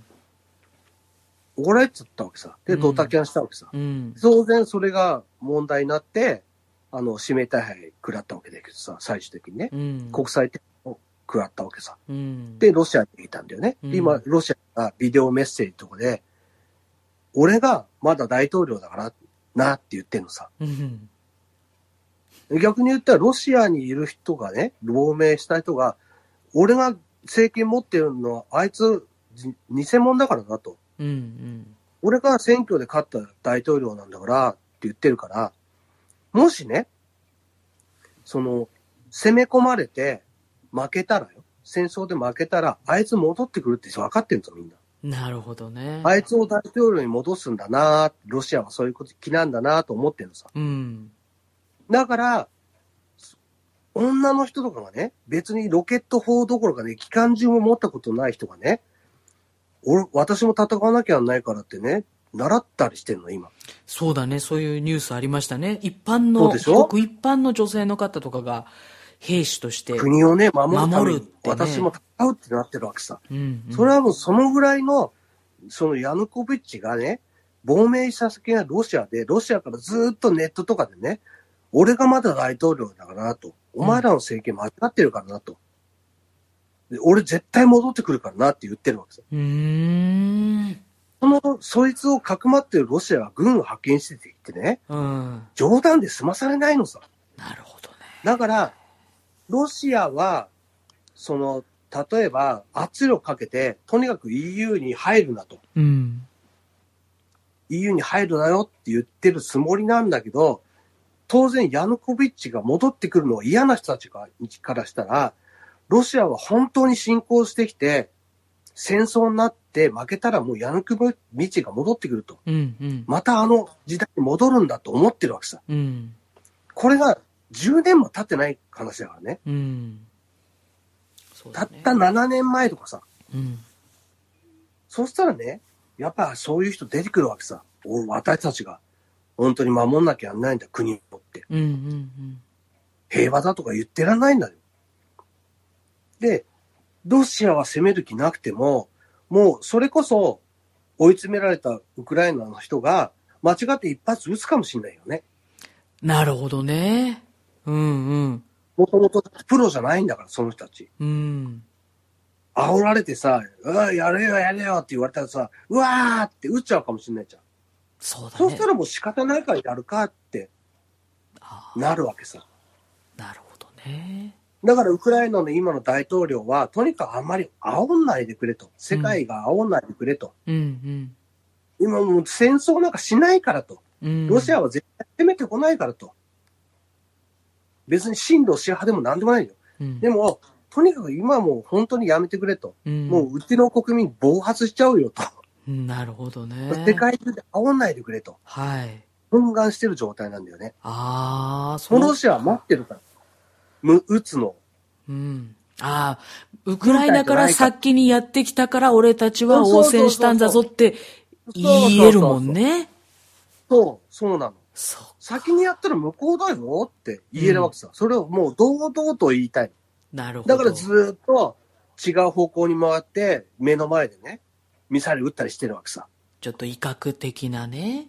怒られちゃったわけさ。で、うんドタキャンしたわけさ。うん。当然それが問題になって、あの、指名手配食らったわけだけどさ、最終的にね。うん。国際手食らったわけさ。うん。で、ロシアにいたんだよね。うんで今、ロシアがビデオメッセージとかで、俺がまだ大統領だからなって言ってんのさ。うん。逆に言ったら、ロシアにいる人がね、亡命した人が、俺が政権持ってるのは、あいつ、じ偽物だからなと。うん。うん。俺が選挙で勝った大統領なんだからって言ってるから、もしね、その、攻め込まれて負けたらよ。戦争で負けたら、あいつ戻ってくるって分かってるんぞ、みんな。なるほどね。あいつを大統領に戻すんだなロシアはそういうこと気なんだなと思ってるのさ。うん。だから、女の人とかがね、別にロケット砲どころかね、機関銃も持ったことない人がね、俺、私も戦わなきゃならないからってね、習ったりしてんの、今。そうだね。そういうニュースありましたね。一般の、ごく一般の女性の方とかが兵士として。国をね、守るためね私も戦うってなってるわけさ。うん、うん。それはもうそのぐらいの、そのヤヌコビッチがね、亡命した先がロシアで、ロシアからずっとネットとかでね、俺がまだ大統領だからなと。お前らの政権間違ってるからなと。で俺絶対戻ってくるからなって言ってるわけさ。うーん。その、そいつをかくまってるロシアが軍を派遣しててきてね、うん。冗談で済まされないのさ。なるほどね。だから、ロシアは、その、例えば圧力かけて、とにかく EU に入るなと。うん。EU に入るなよって言ってるつもりなんだけど、当然ヤヌコビッチが戻ってくるのは嫌な人たちがからしたら、ロシアは本当に侵攻してきて、戦争になって負けたらもうヤヌコビッチが戻ってくると。うん。うん。またあの時代に戻るんだと思ってるわけさ。うん。これが10年も経ってない話だからね。うん。そうだねたった7年前とかさ。うん。そしたらね、やっぱそういう人出てくるわけさ。お私たちが本当に守んなきゃやんないんだ、国をって。うん。うん。平和だとか言ってらんないんだよ。で、ロシアは攻める気なくても、もうそれこそ追い詰められたウクライナの人が間違って一発撃つかもしれないよね。なるほどね。うん。うん。もともとプロじゃないんだから、その人たち。うん。煽られてさ、うわ、やれよやれよって言われたらさ、うわーって撃っちゃうかもしれないじゃん。そうだね。そうしたらもう仕方ないからやるかってあなるわけさ。ーなるほどね。だからウクライナの今の大統領は、とにかくあんまり煽んないでくれと。世界が煽んないでくれと。うん。今もう戦争なんかしないからと。うん。うん。ロシアは絶対攻めてこないからと。別に親ロシア派でもなんでもないよ。うん、でも、とにかく今はもう本当にやめてくれと。うん、もううちの国民暴発しちゃうよと。うんなるほどね。世界中で煽んないでくれと。はい。憤願してる状態なんだよね。ああ、そこのロシアは待ってるから。む、撃つの。うん。ああ、ウクライナから先にやってきたから俺たちは応戦したんだぞって言えるもんね。そう、そうなの。そう。先にやったら向こうだよって言えるわけさ。それをもう堂々と言いたい。なるほど。だからずーっと違う方向に回って目の前でね、ミサイル撃ったりしてるわけさ。ちょっと威嚇的なね。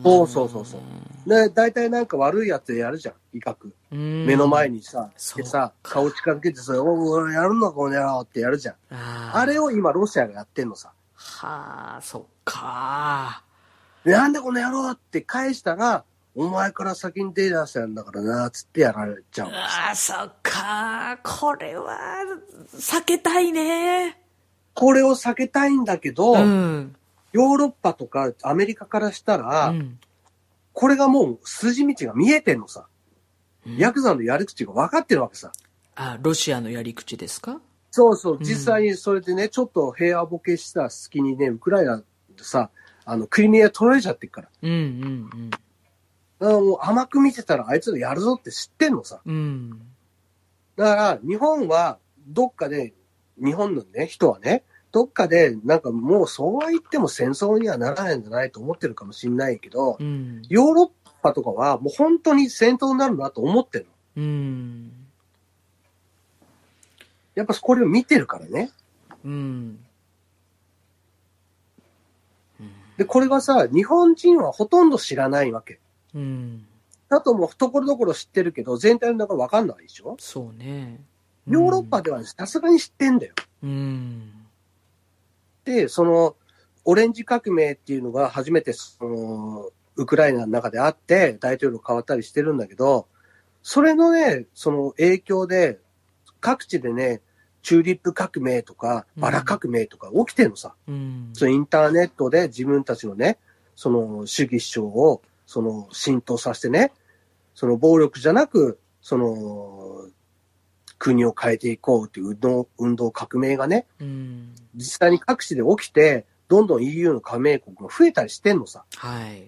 そうそうそうそう。で、大体なんか悪いやつやるじゃん、威嚇。うん。目の前にさ、でさ、顔近づけてさ、おお、やるのこの野郎ってやるじゃん。あれを今ロシアがやってんのさ。はあ、そっか。でなんでこの野郎って返したら、お前から先に手出したんだからな、つってやられちゃうんですよああ、そっか。これは、避けたいね。これを避けたいんだけど、うん。ヨーロッパとかアメリカからしたら、うんこれがもう筋道が見えてんのさ。うんヤクザのやり口が分かってるわけさ。あ、ロシアのやり口ですか？そうそう、ん実際にそれでね、ちょっと平和ボケした隙にね、ウクライナでさ、あの、クリミア取られちゃってるから。うんうんだからもう甘く見てたらあいつらやるぞって知ってんのさ。うん。うん。だから、日本はどっかで、日本のね、人はね、どっかで、なんかもうそうは言っても戦争にはならないんじゃないと思ってるかもしれないけど、うん。ヨーロッパとかはもう本当に戦闘になるなと思ってるの。うん。やっぱこれを見てるからね。うん。で、これがさ、日本人はほとんど知らないわけ。うん。あともうところどころ知ってるけど、全体の中わかんないでしょ？そうね。ヨーロッパではさすがに知ってんだよ。うん。で、その、オレンジ革命っていうのが初めて、その、ウクライナの中であって、大統領変わったりしてるんだけど、それのね、その影響で、各地でね、チューリップ革命とか、バラ革命とか起きてるのさ。うん。そのインターネットで自分たちのね、その主義主張を、その浸透させてね、その暴力じゃなく、その、国を変えていこうっていう運動、運動革命がね、うん。実際に各地で起きて、どんどん EU の加盟国が増えたりしてんのさ。はい。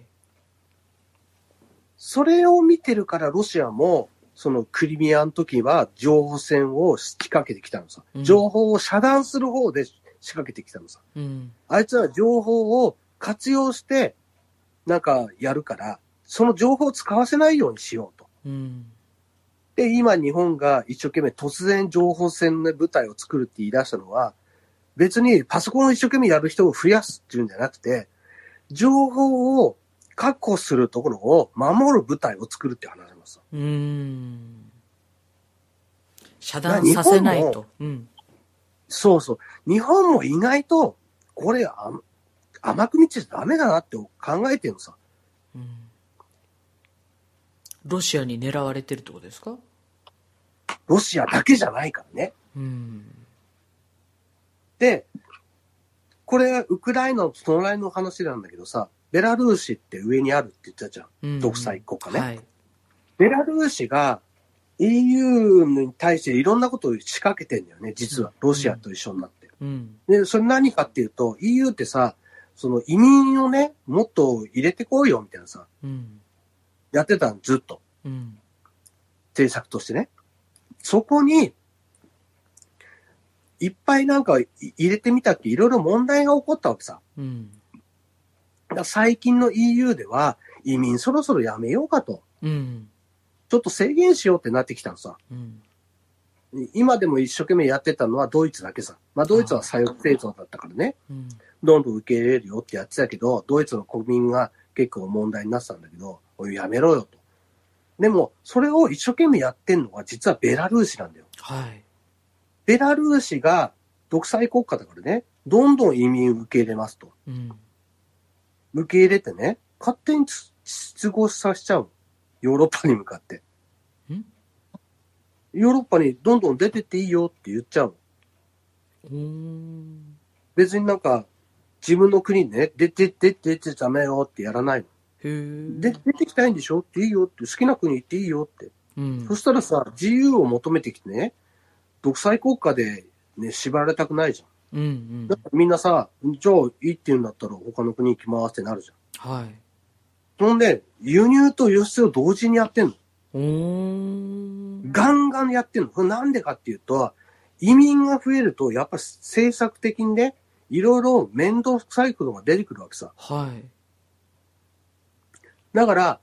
それを見てるからロシアも、そのクリミアの時は情報戦を仕掛けてきたのさう。ん情報を遮断する方で仕掛けてきたのさ。うん。あいつは情報を活用して、なんかやるから、その情報を使わせないようにしようと。うん。で、今日本が一生懸命突然情報戦の部隊を作るって言い出したのは、別にパソコンを一生懸命やる人を増やすっていうんじゃなくて、情報を確保するところを守る部隊を作るって話うん。遮断させないと。うん。そうそう。日本も意外と、これあ甘く見ちゃダメだなって考えてるのさ。うんロシアに狙われてるってことですか？ロシアだけじゃないからね。うん。で、これ、ウクライナの隣の話なんだけどさ、ベラルーシって上にあるって言ってたじゃん。うん独裁国家ね。はい。ベラルーシが EU に対していろんなことを仕掛けてんだよね、実は。ロシアと一緒になって。うん。で、それ何かっていうと、EU ってさ、その移民をね、もっと入れてこいよ、みたいなさ、うん。やってたの、ずっと。うん。政策としてね。そこに、いっぱいなんかい入れてみたっていろいろ問題が起こったわけさ。うん。だ最近の EU では移民そろそろやめようかと。うん。ちょっと制限しようってなってきたのさ。うん。今でも一生懸命やってたのはドイツだけさ。まあドイツは左翼政党だったからね。うん。どんどん受け入れるよってやってたけど、ドイツの国民が結構問題になってたんだけど、おいやめろよと。でも、それを一生懸命やってんのは実はベラルーシなんだよ。はい。ベラルーシが独裁国家だからね、どんどん移民受け入れますと。うん。受け入れてね、勝手につ出合させちゃうの。ヨーロッパに向かって。ん？ヨーロッパにどんどん出てっていいよって言っちゃうの。別になんか、自分の国にね、出てって出てダメよってやらないの。で、出てきたいんでしょっていいよって、好きな国行っていいよって。うんそ。したらさ、自由を求めてきてね、独裁国家でね、縛られたくないじゃん。うんうんだ。からみんなさ、じゃあいいって言うんだったら他の国行きますってなるじゃん。はい。そんで、輸入と輸出を同時にやってんの。ガンガンやってんの。これなんでかっていうと、移民が増えると、やっぱ政策的にね、いろいろ面倒くさいことが出てくるわけさ。はい。だから、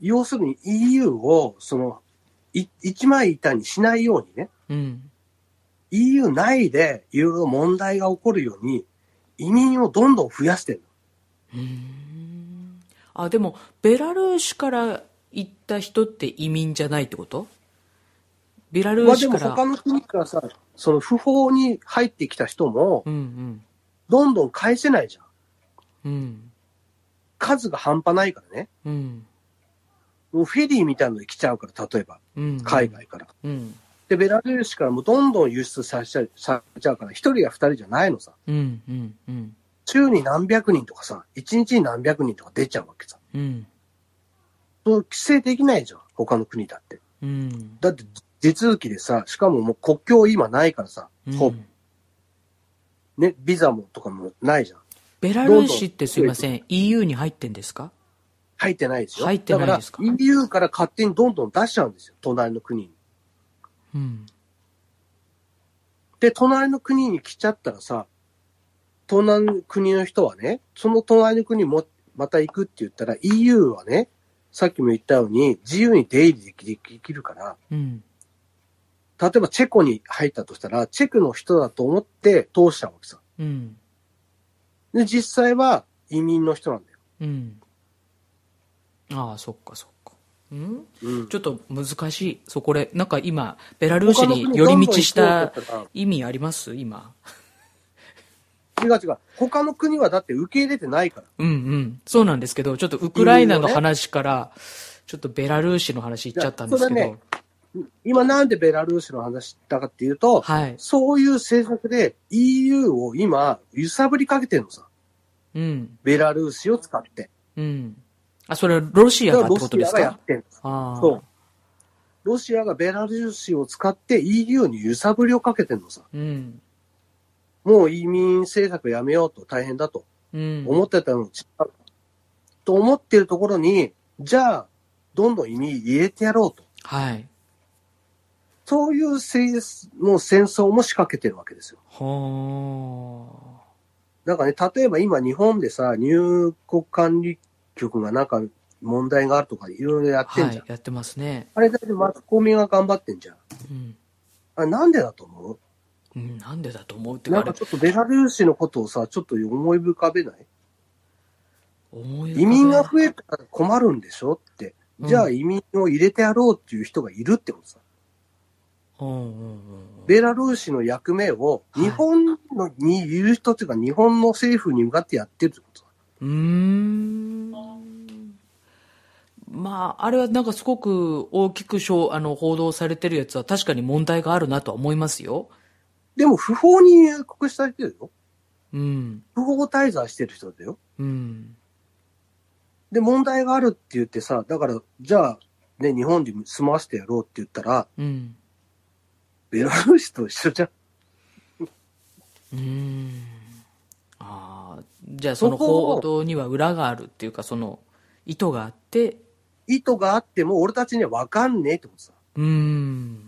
要するに EU を、その、い一枚板にしないようにね、うん。EU 内でいろいろ問題が起こるように、移民をどんどん増やしてるの。あ、でも、ベラルーシから行った人って移民じゃないってこと？ベラルまあでもーシから。他の国からさ、その不法に入ってきた人も、うんどんどん返せないじゃん。うん。うん。数が半端ないからね。うん。もうフェリーみたいなので来ちゃうから、例えば、うん。海外から。うん。で、ベラルーシからもどんどん輸出させちゃうされちゃうから、一人や二人じゃないのさ。うん。うん。うん。週に何百人とかさ、一日に何百人とか出ちゃうわけさ。うん。そう規制できないじゃん、他の国だって。うん。だって、手続きでさ、しかももう国境今ないからさ、ほぼね、ビザもとかもないじゃん。ベラルーシってすいません、EU に入ってんですか？入ってないですよ。入ってないですか？だから EU から勝手にどんどん出しちゃうんですよ、隣の国に。うん。で、隣の国に来ちゃったらさ、隣の国の人はね、その隣の国もまた行くって言ったら EU はね、さっきも言ったように自由に出入りできできるから、うん。例えばチェコに入ったとしたら、チェクの人だと思って通しちゃうわけさ。うん。で、実際は移民の人なんだよ。うん。ああ、そっかそっか。うん？うんちょっと難しい。そこで、なんか今、ベラルーシに寄り道した意味あります？今。違う違う。他の国はだって受け入れてないから。うんうん。そうなんですけど、ちょっとウクライナの話から、ちょっとベラルーシの話言っちゃったんですけど。今なんでベラルーシの話したかっていうと、はい。そういう政策で EU を今揺さぶりかけてるのさ。うん。ベラルーシを使って。うん。あ、それはロシアがってことですロシアがやかってるああ。そう。ロシアがベラルーシを使って EU に揺さぶりをかけてるのさ。うん。もう移民政策やめようと大変だとうん。思ってたの違う。と思ってるところに、じゃあ、どんどん移民入れてやろうと。はい。そういうせいもう戦争も仕掛けてるわけですよ。はだからね、例えば今日本でさ、入国管理局がなんか問題があるとかいろいろやっあ。てんじゃん。はい。やってますね。あれだってマスコミが頑張ってんじゃん。うん。あれなんでだと思う？うん、なんでだと思うってなんかちょっとベラルーシのことをさ、ちょっと思い浮かべない？思い移民が増えたら困るんでしょって。じゃあうん移民を入れてやろうっていう人がいるってことさ。うんうんうんベラルーシの役目をはい日本のにいる人っていうか日本の政府に向かってやってるってことさ。うーん。まあ、あれはなんかすごく大きくしょうあの報道されてるやつは確かに問題があるなとは思いますよ。でも不法に入国した人だよ。うん。不法滞在してる人だよ。うん。で、問題があるって言ってさ、だから、じゃあ、ね、日本で住まわせてやろうって言ったら、うん。ベラルーシと一緒じゃん。うーん。ああ、じゃあそのそこを報道には裏があるっていうか、その意図があって、意図があっても俺たちには分かんねえってことさ。うーん。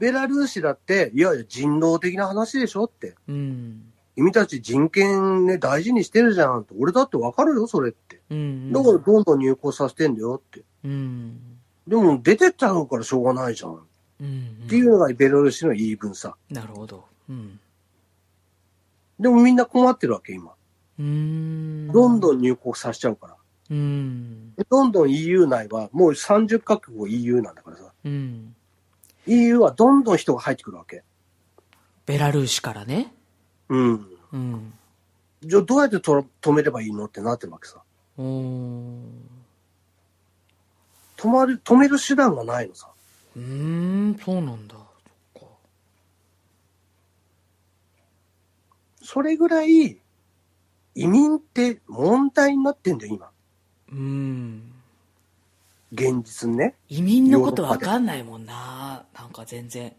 ベラルーシだって、いやいや人道的な話でしょって。うん。君たち人権ね、大事にしてるじゃんって。俺だって分かるよ、それって。うん。だからどんどん入国させてんだよって。うん。でも出てっちゃうからしょうがないじゃん。っうん。ていうのがベラルーシの言い分さ。なるほど。うん。でもみんな困ってるわけ、今。うーん。どんどん入国させちゃうから。うん。でどんどん EU 内は、もう30カ国 EU なんだからさ。うん。EU はどんどん人が入ってくるわけ。ベラルーシからね。うん。うん。じゃあどうやってと止めればいいのってなってるわけさ。おー止まる、止める手段がないのさ。うーん、そうなんだ。そっか。それぐらい、移民って問題になってんだよ、今。うん。現実にね。移民のことわかんないもんな。なんか全然。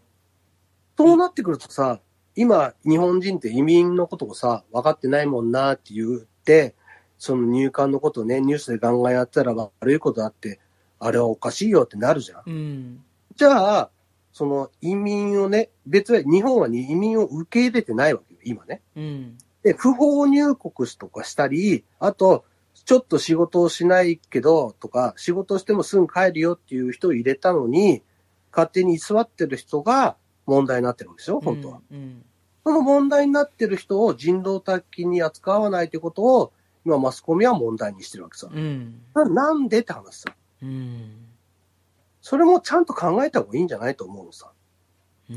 そうなってくるとさ、今、日本人って移民のことをさ、分かってないもんなって言って、その入管のことをね、ニュースでガンガンやったら悪いことあって、あれはおかしいよってなるじゃん。うん。じゃあ、その移民をね、別は日本はに移民を受け入れてないわけよ、今ね。うん。で、不法入国とかしたり、あと、ちょっと仕事をしないけど、とか、仕事してもすぐ帰るよっていう人を入れたのに、勝手に居座ってる人が問題になってるわけですよ、本当は。うん。その問題になってる人を人道的に扱わないってことを、今マスコミは問題にしてるわけさ。うん。なんでって話さ。うん。それもちゃんと考えた方がいいんじゃないと思うのさ。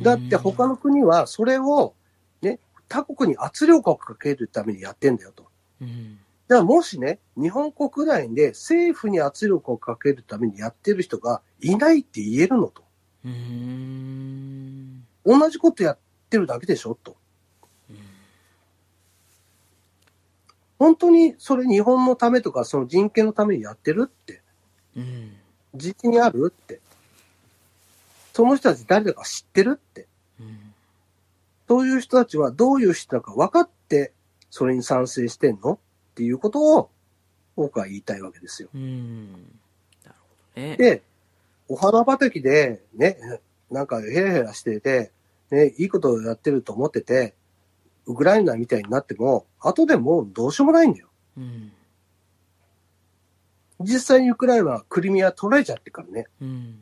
だって他の国はそれを、ね、他国に圧力をかけるためにやってんだよと。うん。じゃあもしね、日本国内で政府に圧力をかけるためにやってる人がいないって言えるのと。うん。同じことやってるだけでしょと。本当にそれ日本のためとかその人権のためにやってるって。うん。実にあるって。その人たち誰だか知ってるって。うん。そういう人たちはどういう人だか分かってそれに賛成してんの？っていうことを僕は言いたいわけですよ。うん。なるほどね。で、お花畑でね、なんかヘラヘラしてて、ね、いいことをやってると思ってて、ウクライナみたいになっても、後でもうどうしようもないんだよ。うん。実際にウクライナはクリミア取られちゃってるからね。うん。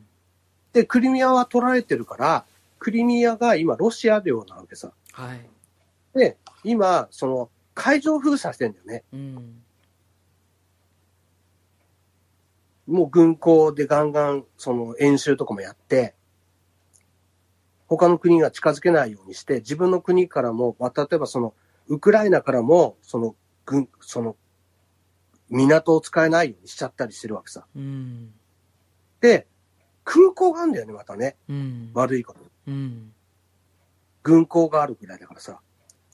で、クリミアは取られてるから、クリミアが今ロシア領なわけさ。はい。で、今、その、海上封鎖してんだよね。うん。もう軍港でガンガン、その演習とかもやって、他の国が近づけないようにして、自分の国からも、まあ、例えばその、ウクライナからも、その、軍、その、港を使えないようにしちゃったりしてるわけさ。うん。で、空港があるんだよね、またね。うん。悪いこと。うん。軍港があるぐらいだからさ。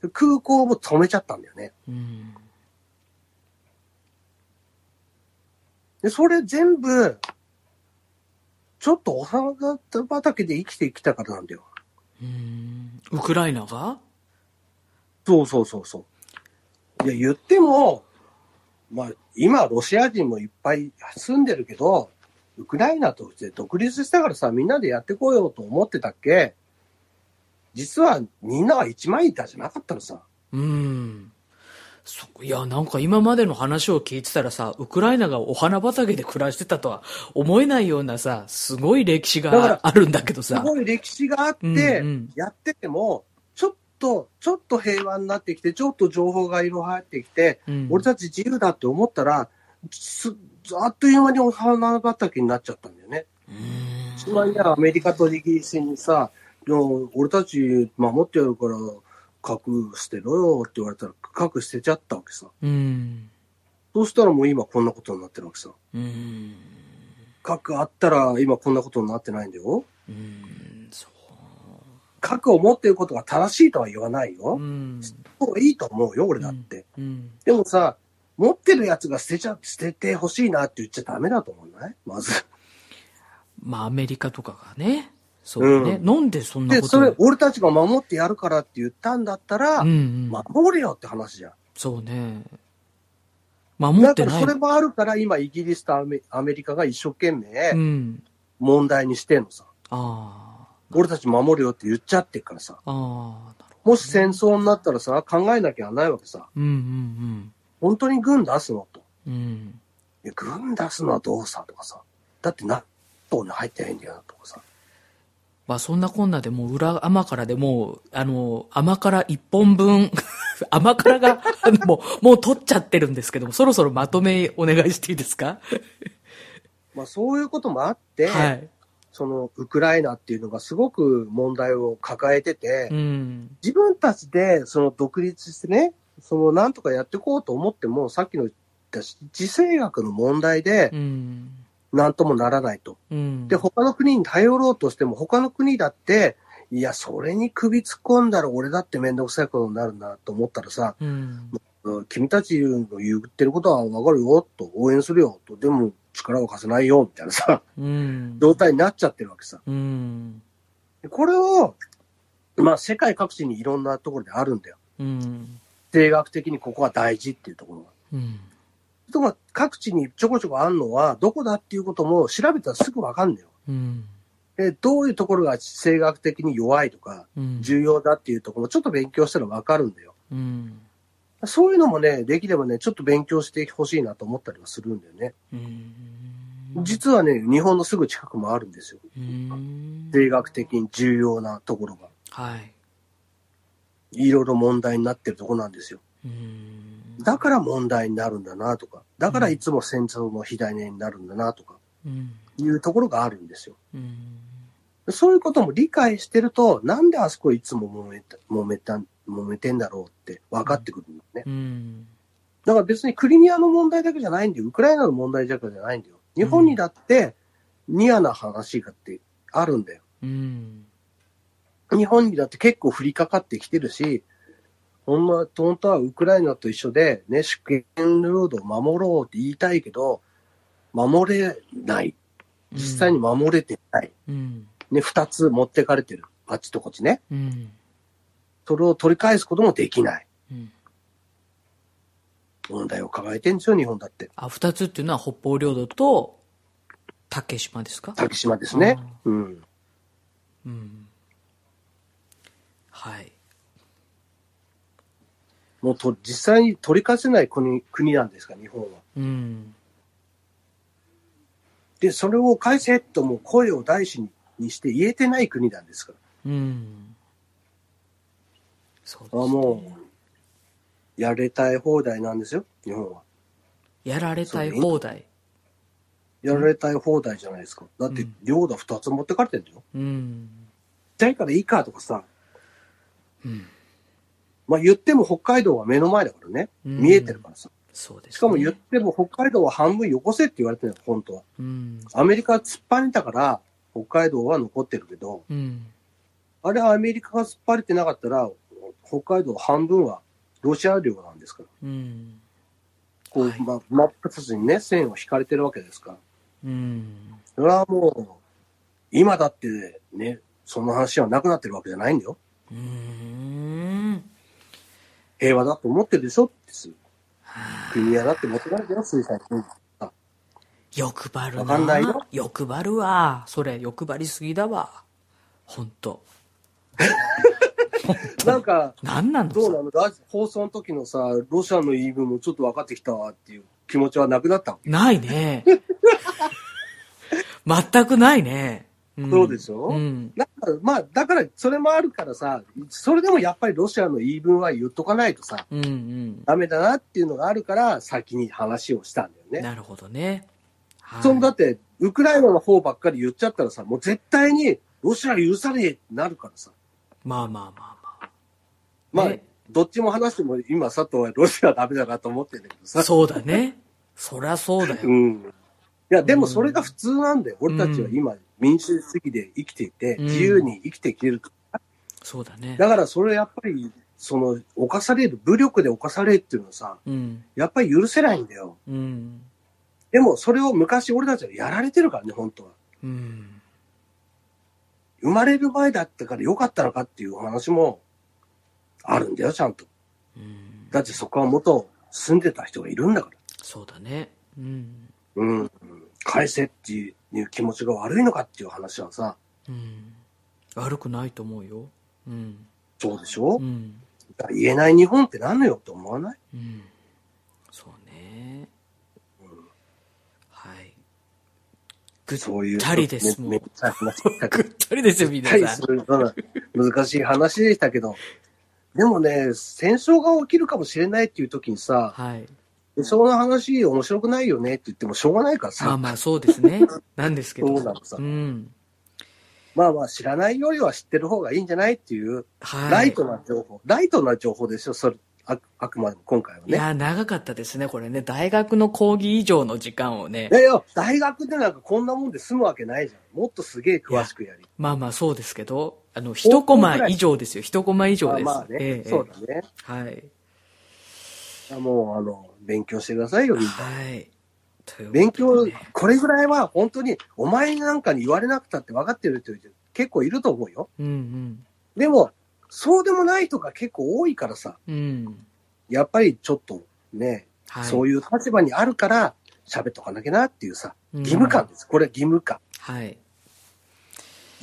で空港も止めちゃったんだよね。うん。で、それ全部、ちょっとお花畑で生きてきたからなんだよ。うん。ウクライナが？そうそうそうそう。いや、言っても、まあ、今、ロシア人もいっぱい住んでるけど、ウクライナとして独立したからさ、みんなでやってこようと思ってたっけ？実はみんなは一枚板じゃなかったのさ。うん。そいや、なんか今までの話を聞いてたらさ、ウクライナがお花畑で暮らしてたとは思えないようなさ、すごい歴史があるんだけどさ。すごい歴史があって、うんうんやってても、ちょっと、ちょっと平和になってきて、ちょっと情報が色々入ってきて、うん俺たち自由だって思ったら、すあっという間にお花畑になっちゃったんだよね。うんつまりアメリカとイギリスにさ、いや俺たち守ってやるから核捨てろよって言われたら核捨てちゃったわけさ。うん。そうしたらもう今こんなことになってるわけさ。うん。核あったら今こんなことになってないんだよ。うん。そう。核を持っていることが正しいとは言わないよう。ん。いいと思うよ、俺だって。うん。でもさ、持ってるやつが捨てちゃ、捨ててほしいなって言っちゃダメだと思うない？まず。まあ、アメリカとかがね。そうね。うなんでそんなで、ことそれ、俺たちが守ってやるからって言ったんだったら、うんうん。守れよって話じゃん。そうね。守ってない。だからそれもあるから、今、イギリスとアメアメリカが一生懸う命ん。問題にしてんのさ。あ俺たち守るよって言っちゃってるからさ。あ。なるもし戦争になったらさ、考えなきゃないわけさ。うんうん本当に軍出すのと。うん。軍出すのはどうさとかさ。だってな、党に入ってないんだよなとかさ。まあそんなこんなでもう裏甘辛でもう、あの、甘辛一本分、甘辛が、もう、もう取っちゃってるんですけども、そろそろまとめお願いしていいですか？まあそういうこともあって、はい。そのウクライナっていうのがすごく問題を抱えてて、うん。自分たちでその独立してね、そのなんとかやっていこうと思っても、さっきの言った地政学の問題でうん。なんともならないと。うん。で、他の国に頼ろうとしても、他の国だって、いや、それに首突っ込んだら俺だってめんどくさいことになるなと思ったらさ、うん。うん君たちの言ってることはわかるよ、と、応援するよ、と、でも力を貸せないよ、みたいなさ、うん。状態になっちゃってるわけさ。うん。でこれを、まあ、世界各地にいろんなところであるんだよ。うん。政学的にここは大事っていうところが。うん。ところが各地にちょこちょこあるのは、どこだっていうことも調べたらすぐわかんだよ。うん。で、どういうところが地政学的に弱いとか、うん。重要だっていうところもちょっと勉強したらわかるんだよ。うん。そういうのもね、できればね、ちょっと勉強してほしいなと思ったりはするんだよね。うん。実はね、日本のすぐ近くもあるんですよ。うん。政学的に重要なところが。はい。いろいろ問題になってるところなんですよ。うん。だから問題になるんだなとか、だからいつも戦争の火種になるんだなとか、うん。いうところがあるんですよ。うん。そういうことも理解してると、なんであそこいつも揉めた、揉めた、揉めてんだろうって分かってくるんだよね。うん。だから別にクリミアの問題だけじゃないんだよ。ウクライナの問題だけじゃないんだよ。日本にだって、ニアな話がってあるんだよ。うん。日本にだって結構降りかかってきてるし、本当はウクライナと一緒で、ね、主権領土を守ろうって言いたいけど、守れない。実際に守れてない。うん。ね、二つ持ってかれてる。あっちとこっちね。うん。それを取り返すこともできない。うん。問題を抱えてるんですよ、日本だって。あ、二つっていうのは北方領土と竹島ですか？竹島ですねあ。うん。うん。はい。もうと実際に取り返せない国国なんですか、日本は。うん。で、それを返せともう声を大事ににして言えてない国なんですから。うん。そうです、ね。あもう、やれたい放題なんですよ、日本は。やられたい放題。やられたい放題じゃないですか。だってうん、領土二つ持ってかれてるんだよ。うん。じゃいからいいかとかさ、うん。まあ言っても北海道は目の前だからね。うん見えてるからさ。そうです、ね。しかも言っても北海道は半分よこせって言われてるのよ、本当は。うん。アメリカは突っ張りたから、北海道は残ってるけど、うん。あれはアメリカが突っ張れてなかったら、北海道半分はロシア領なんですから。うん。こう、はいまあ、真っ二つにね、線を引かれてるわけですから。うん。それはもう、今だってね、その話はなくなってるわけじゃないんだよ。うーん。平和だと思ってるでしょってす。はあ国はだって持ってかれてよ、水産品。欲張るな。わかんないよ欲張るわ。それ、欲張りすぎだわ。ほんと。なんか、なんなのどうなの？ラジ放送の時のさ、ロシアの言い分もちょっと分かってきたわっていう気持ちはなくなった。ないね。全くないね。んそうでしょ？うん。だから、まあ、だから、それもあるからさ、それでもやっぱりロシアの言い分は言っとかないとさ、うんうん。ダメだなっていうのがあるから、先に話をしたんだよね。なるほどね。はいそのだって、ウクライナの方ばっかり言っちゃったらさ、もう絶対にロシア許さねえってなるからさ。まあまあまあまあ。まあ、ねどっちも話しても今佐藤はロシアはダメだなと思ってるんだけどさ。そうだね。そりゃそうだよ。うん。いや、でもそれが普通なんだよ。俺たちはうん今、民主主義で生きていて、うん自由に生きてきてる。そうだね。だからそれやっぱり、その、犯される、武力で犯されるっていうのはさ、うん。やっぱり許せないんだよ。うん。でもそれを昔俺たちはやられてるからね、本当は。うん。生まれる前だったから良かったのかっていうお話もあるんだよ、ちゃんと。うん。だってそこは元住んでた人がいるんだから。そうだね。うん。うん。返せっていう気持ちが悪いのかっていう話はさ、うん。悪くないと思うよ。うん。そうでしょ、うん。言えない日本って何のよって思わない？うん。そうね。はい。ぐっそういう。たりですもんめめっちゃ話したけぐどっ。たりですよ、皆さん。難しい話でしたけど、でもね、戦争が起きるかもしれないっていう時にさ、はい。その話面白くないよねって言ってもしょうがないからさ、まあまあ、そうですね。なんですけど。そうなのさうん。まあまあ知らないよりは知ってる方がいいんじゃないっていう、はい。ライトな情報、ライトな情報ですよ、それ、ああくまでも今回はいね。や、長かったですね、これね。大学の講義以上の時間をねい。やいや、大学でなんかこんなもんで済むわけないじゃん。もっとすげえ詳しくやり。まあまあ、そうですけど、あの、一コマ以上ですよ。一コマ以上です。まあまあね、ええそうだね。はい。あもう、あの、勉強してくださいよ、みんな。はい。という勉強ことでね、これぐらいは本当に、お前なんかに言われなくたって分かってる人結構いると思うよ。うんでも、そうでもない人が結構多いからさ、うん。うん。やっぱりちょっとね、はい。そういう立場にあるから喋っとかなきゃなっていうさ、うん義務感です。これは義務感はい。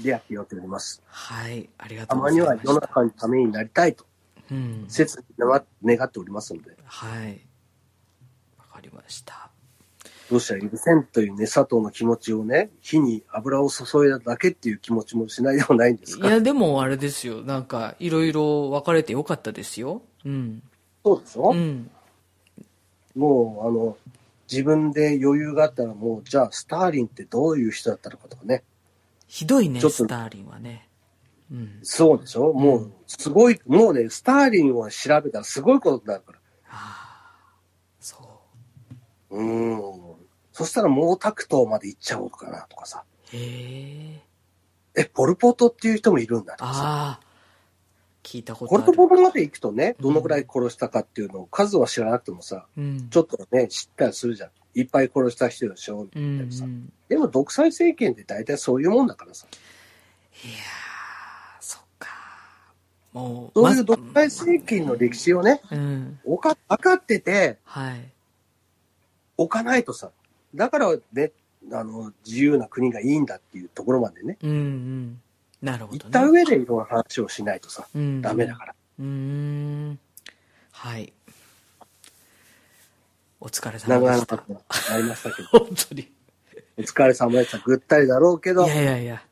でやってやっております。はい。ありがとたうごまには世のざいました。中のためになりたいと、うん。切に願っておりますので、はい。わかりました。ロシア許せんというね、佐藤の気持ちをね、火に油を注いだだけっていう気持ちもしないでもないんですが、いや、でもあれですよ。なんか、いろいろ分かれてよかったですよ。うん。そうでしょ、うん。もう、あの、自分で余裕があったらもう、じゃあ、スターリンってどういう人だったのかとかね。ひどいね、スターリンはね。うん。そうでしょ？もう、すごい、もうね、スターリンを調べたらすごいことになるから。ああ。そう。うーん。そしたら毛沢東まで行っちゃおうかなとかさ。へえ。え、ポルポトっていう人もいるんだとかさ。ああ。聞いたこポルとある。ポトまで行くとね、どのくらい殺したかっていうのを数は知らなくてもさ、うん。ちょっとね、知ったりするじゃん。いっぱい殺した人でしょみたういなさ。ん。でも独裁政権って大体そういうもんだからさ。いやー。もう、そういうま独裁政権の歴史をね、うん。おか分かっててはい。おかないとさ。だからね、あの、自由な国がいいんだっていうところまでね、うんうん。なるほど、ね。行った上でいろんな話をしないとさ、うんダメだから。うーん。はい。お疲れ様長でした。々となりましたけど、本当に。お疲れ様でした。ぐったりだろうけどい、やいやいや。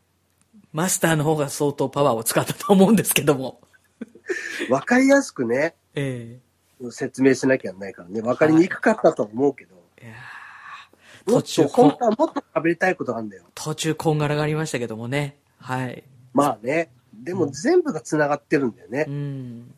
マスターの方が相当パワーを使ったと思うんですけども。わかりやすくね、え説明しなきゃないからね、わかりにくかったと思うけど、えいやもっ途中と、本当はもっと喋りたいことがあるんだよ。途中こんがらがりましたけどもね。はい。まあね。でも全部が繋がってるんだよねう。ん。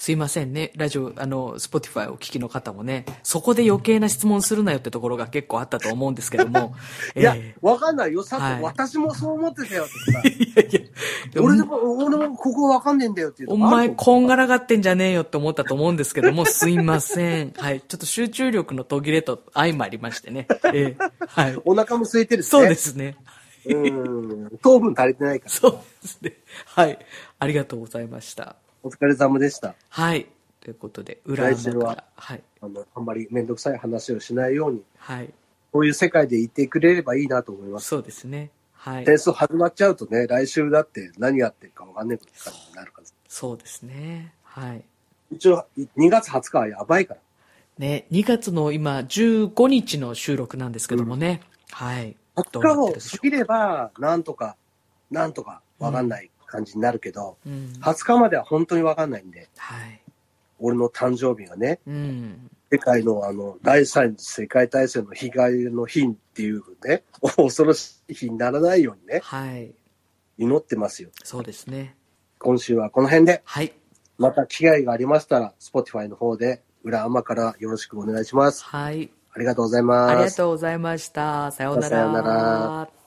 すいませんね。ラジオ、あの、スポティファイをお聞きの方もね、そこで余計な質問するなよってところが結構あったと思うんですけども。いやえ、わかんないよ。さっはいき私もそう思ってたよって いやいや。俺でも、俺もここわかんねえんだよってお前こんがらがってんじゃねえよって思ったと思うんですけども、すいません。はい。ちょっと集中力の途切れと相まりましてね。ええはい。お腹も空いてるしね。そうで。すね。うん。糖分足りてないから。そうですね。はい。ありがとうございました。お疲れ様でした。はい。ということで、裏来週は。はい。あの、あんまりめんどくさい話をしないように、はい。こういう世界でいてくれればいいなと思います。そうですね。はい。戦争始まっちゃうとね、来週だって何やってるかわかんないことになるから。そうですね。はい。一応、2月20日はやばいから。ね、2月の今、15日の収録なんですけどもね。はい。ど20日を過ぎれば、なんとか、なんとかわかんない感じになるけど、う。うん。20日までは本当にわかんないんで、はい。俺の誕生日がね、うん。世界のあの、第三次世界大戦の被害の日っていうね、恐ろしい日にならないようにね、はい。祈ってますよ。そうですね。今週はこの辺で、はい。また機会がありましたら、Spotify の方で、裏天からよろしくお願いします。はい。ありがとうございます。ありがとうございました。さようなら。さようなら